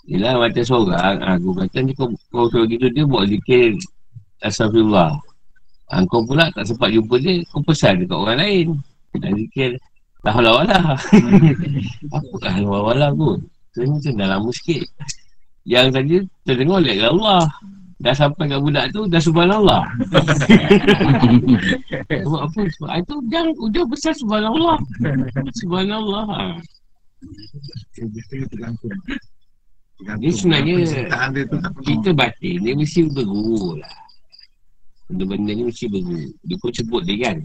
Yelah macam seorang Aku kata ni kau, kau kalau gitu dia buat zikir Astagfirullah ha, Kau pula tak sempat jumpa dia Kau pesan dekat orang lain. Dan zikir La hawla wala Apa lah hawla wala pun Tu macam dah lama sikit. Yang tadi terdengar oleh Allah. Dah sampai kat budak tu Dah subhanallah. Sebab apa? Sebab itu ujang, ujang besar subhanallah. Subhanallah ha. Dia sebenarnya kita batin dia mesti berguru lah. Benda-benda ni mesti berguru. Dia pun sebut dia kan.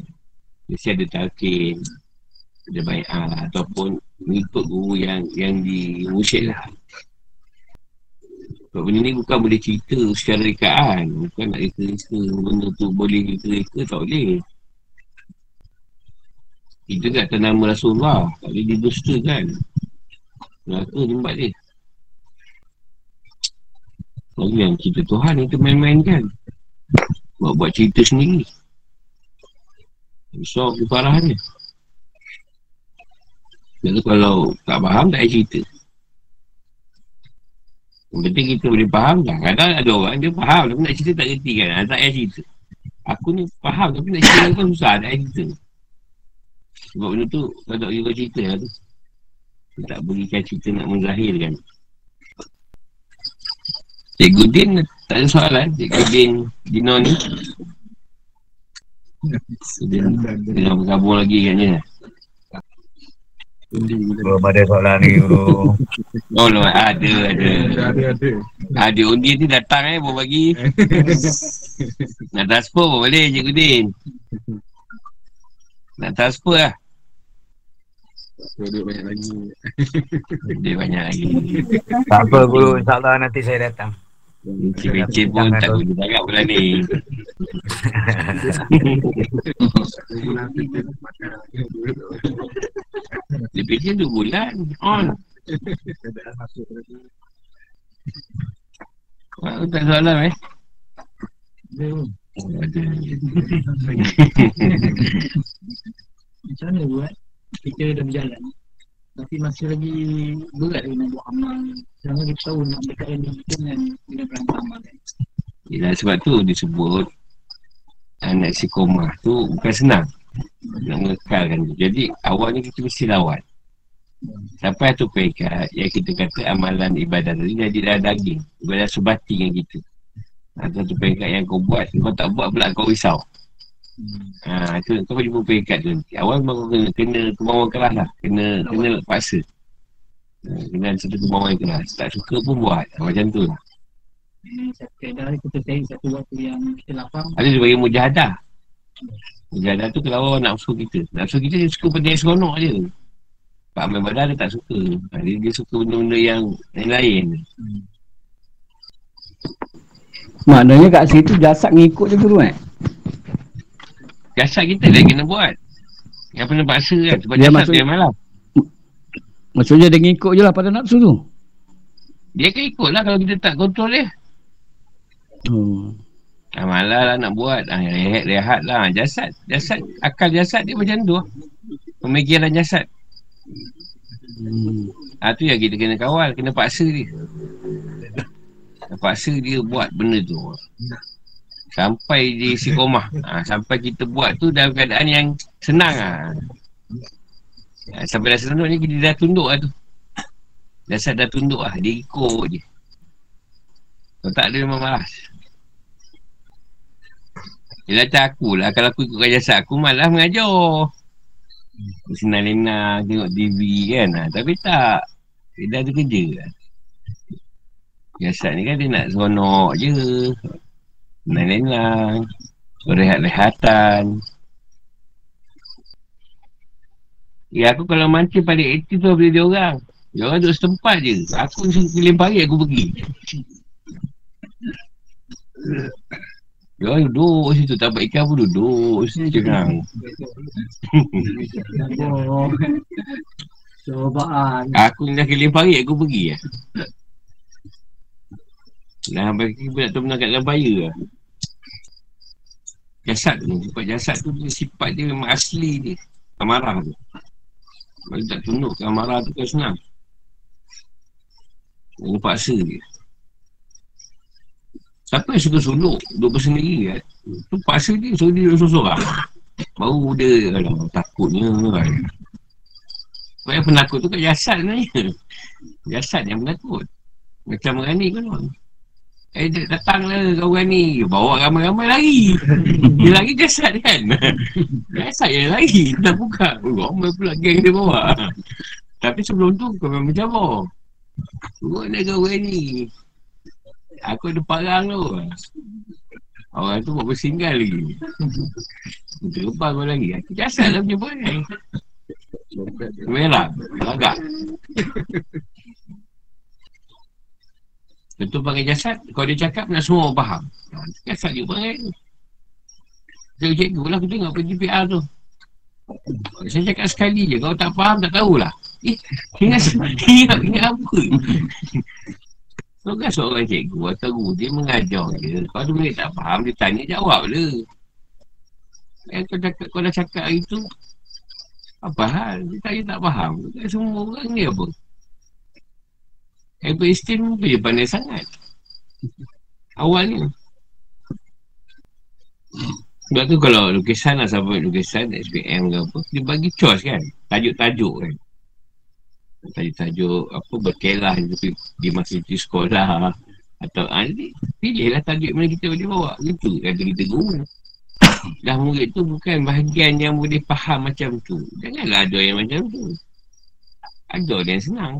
Mesti ada talqin, ada bai'ah ataupun mengikut guru yang yang dimusyid lah. Sebab benda ni bukan boleh cerita secara rekaan. Bukan nak reka-reka benda tu boleh reka-reka tak boleh. Kita tak atas nama Rasulullah. Tak boleh didustakan. Neraka tempat dia. Lagi yang cerita Tuhan itu main-main kan? Buat-buat cerita sendiri. Besar keparahannya Jadi kalau tak faham tak payah cerita. Yang penting kita boleh faham. Kan Kadang ada orang dia faham tapi nak cerita tak kerti kan? Ah, Tak payah cerita. Aku ni faham tapi nak cerita kan susah tak payah cerita. Sebab benda tu kalau tak boleh cerita lah tu. Tak berikan cerita nak menzahirkan Cikgu Din tak ada soalan? Cikgu Din Dino ni? Dia nak bergabung lagi katnya Belum ada soalan ni guru. Oh no, ada ada. Ada ada. Ada undi ni datang eh Bawa bagi Nak transfer pun boleh Cikgu Din. Nak transfer lah. Duit banyak lagi. Dia banyak lagi. Tak apa guru, insyaAllah nanti saya datang. Bincin-bincin pun tak boleh sangat bulan ni. Dia bincin 2 bulan. On. Kau tak soalan eh. Macam mana buat? Kita dah berjalan Tapi masih lagi berat lagi nak buat amal. Jangan kita tahu nak dekat ini Dengan Dengan berangkat amal Yelah sebab tu disebut Anak istiqomah tu bukan senang. Nak mengekalkan tu Jadi awalnya kita mesti lawan. Sampai satu peringkat Yang kita kata amalan ibadat tadi Jadi dah daging. Ibadat sebati dengan kita. Atau satu peringkat yang kau buat Kau tak buat pula kau risau Ha, itu kau jumpa peringkat tu nanti. Awal memang kau kena, kena kemauan keras lah. Kena, kena paksa. Ha, kena ada satu kemauan keras. Tak suka pun buat. Ha, macam tu lah. Kadang kita cari satu waktu yang kita lapang Ada dia bagi mujahadah. Mujahadah tu kalau nafsu kita. Nafsu kita dia suka benda yang seronok je. Pak Amal Badar dia tak suka. Ha, dia, dia suka benda-benda yang lain-lain. Maknanya kat situ jasad ngikut je guru eh. Jasad kita dah kena buat. Yang kena paksa kan. Sebab Dia jasad dia malam. Maksudnya dia ngikut je lah pada nafsu tu. Dia akan ikut lah kalau kita tak kontrol dia. Hmm. Ha, malah lah nak buat. Ha, rehat, rehat lah. Jasad. Jasad. Akal jasad dia macam tu. Pemikiran jasad. Hmm. Ha, tu yang kita kena kawal. Kena paksa dia. Paksa dia buat benda tu. Sampai dia istiqomah. Ha, sampai kita buat tu dalam keadaan yang senang lah. Ah, Sampai dah senandung ni dia dah tunduk lah tu. Jasad dah tunduk lah. Dia ikut je. Kalau tak ada memang malas. Dia kata aku lah. Kalau aku ikutkan jasad aku malas mengajar. Senang lena tengok TV kan. Ha, tapi tak. Dia dah ada kerja lah. Jasad ni kan dia nak seronok je. Senang lena. Rehat-rehatan. Ya aku kalau mancing paling aktif tu bila dia orang. Dia orang duduk setempat je. Aku suruh keliling pagi aku pergi. Dia orang duduk situ tak dapat ikan pun duduk situ cengang. Cobaan. Aku dah keliling pagi aku pergi lah. Dah bagi pun nak tahu dalam bahaya lah. Jasad tu, sifat jasad tu dia sifat dia memang asli dia. Amarah tu. Kalau tak tunduk ke amarah tu kan senang. Dia paksa dia. Siapa yang suka suluk, duduk bersendiri kan? Tu paksa dia, so dia duduk sorang Baru dia, alah, takutnya kan. Sebab yang penakut tu kan jasad sebenarnya. Jasad yang penakut. Macam orang ni kan orang. Eh dia datanglah kawan ni. Bawa ramai-ramai lari Dia lari jasad kan? Jasad yang lari Tak buka. Ramai pula geng dia bawa. Tapi sebelum tu kau memang mencabar Turun dah kawan ni. Aku ada parang tu. Orang tu buat bersinggal lagi. Terbang kau lagi. Aku jasad lah punya barang Merah Lagak Tentu pakai jasad Kalau dia cakap nak semua orang faham. Ha, Jasad je pakai Cikgu cikgu lah aku tengok pergi PR tu. Saya cakap sekali je Kalau tak faham tak tahulah. Eh ingat Ingat, ingat apa? Kau kan seorang cikgu atau guru Dia mengajar je. Kalau tu mereka tak faham Dia tanya jawab lah Eh kau cakap Kau dah cakap hari tu Apa hal? Dia tanya tak faham. Semua orang ni apa Albert Einstein pun dia pandai sangat. Awalnya. Sebab tu kalau lukisan lah Sampai lukisan SPM ke apa Dia bagi choice kan. Tajuk-tajuk kan. Tajuk-tajuk Apa berkelah Di, di masa di sekolah. Atau ah, ni, Pilih lah tajuk mana kita boleh bawa. Itu kata kita guru. Dah murid tu bukan bahagian yang boleh faham macam tu. Janganlah ada yang macam tu. Ada yang senang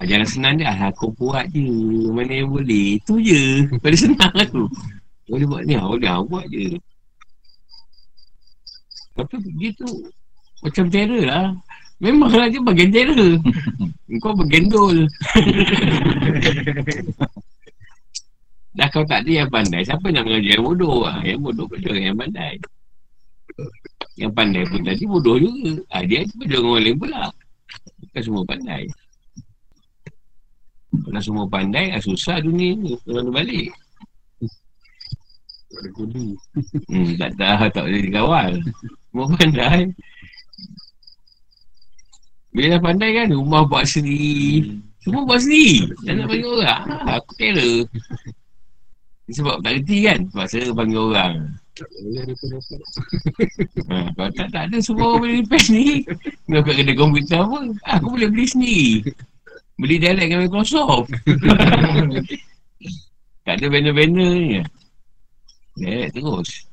Ajaran senang dia ah, Aku buat je. Mana yang boleh? Itu je. Pada senang tu Boleh buat ni Boleh ah, buat je. Tapi dia tu Macam terror lah. Memanglah dia bagian terror. Kau bergendol Dah kau tak ada yang pandai Siapa nak mengajar yang bodoh? Ah, Yang bodoh pun orang yang pandai. Yang pandai pun tadi bodoh juga. Ah, Dia pada orang lain pula. Bukan semua pandai kalau semua pandai, ah, susah dunia ni. Kalau balik. Ada kudu Hmm, tak tahu, tak boleh dikawal. Semua pandai. Bila dah pandai kan, rumah buat sendiri. Semua buat sendiri. Tak nak panggil orang. Ah, aku kira. Sebab tak kerti kan, saya panggil orang. Tak dia Ha, kalau tak, tak ada semua orang boleh repair sendiri. Kau kat kedai komputer apa? Ah, Aku boleh beli sendiri. Beli direct dengan Microsoft. tak ada banner-banner ni. Direct terus.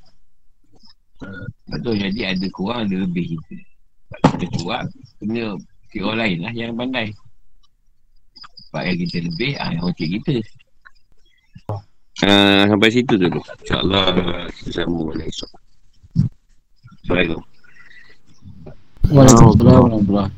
Betul jadi ada kurang ada lebih. Kita kurang kena cik orang lain lah yang pandai. Sebab yang kita lebih ah yang cik kita. Uh, sampai situ dulu. InsyaAllah kita sambung esok. Assalamualaikum. Waalaikumsalam warahmatullahi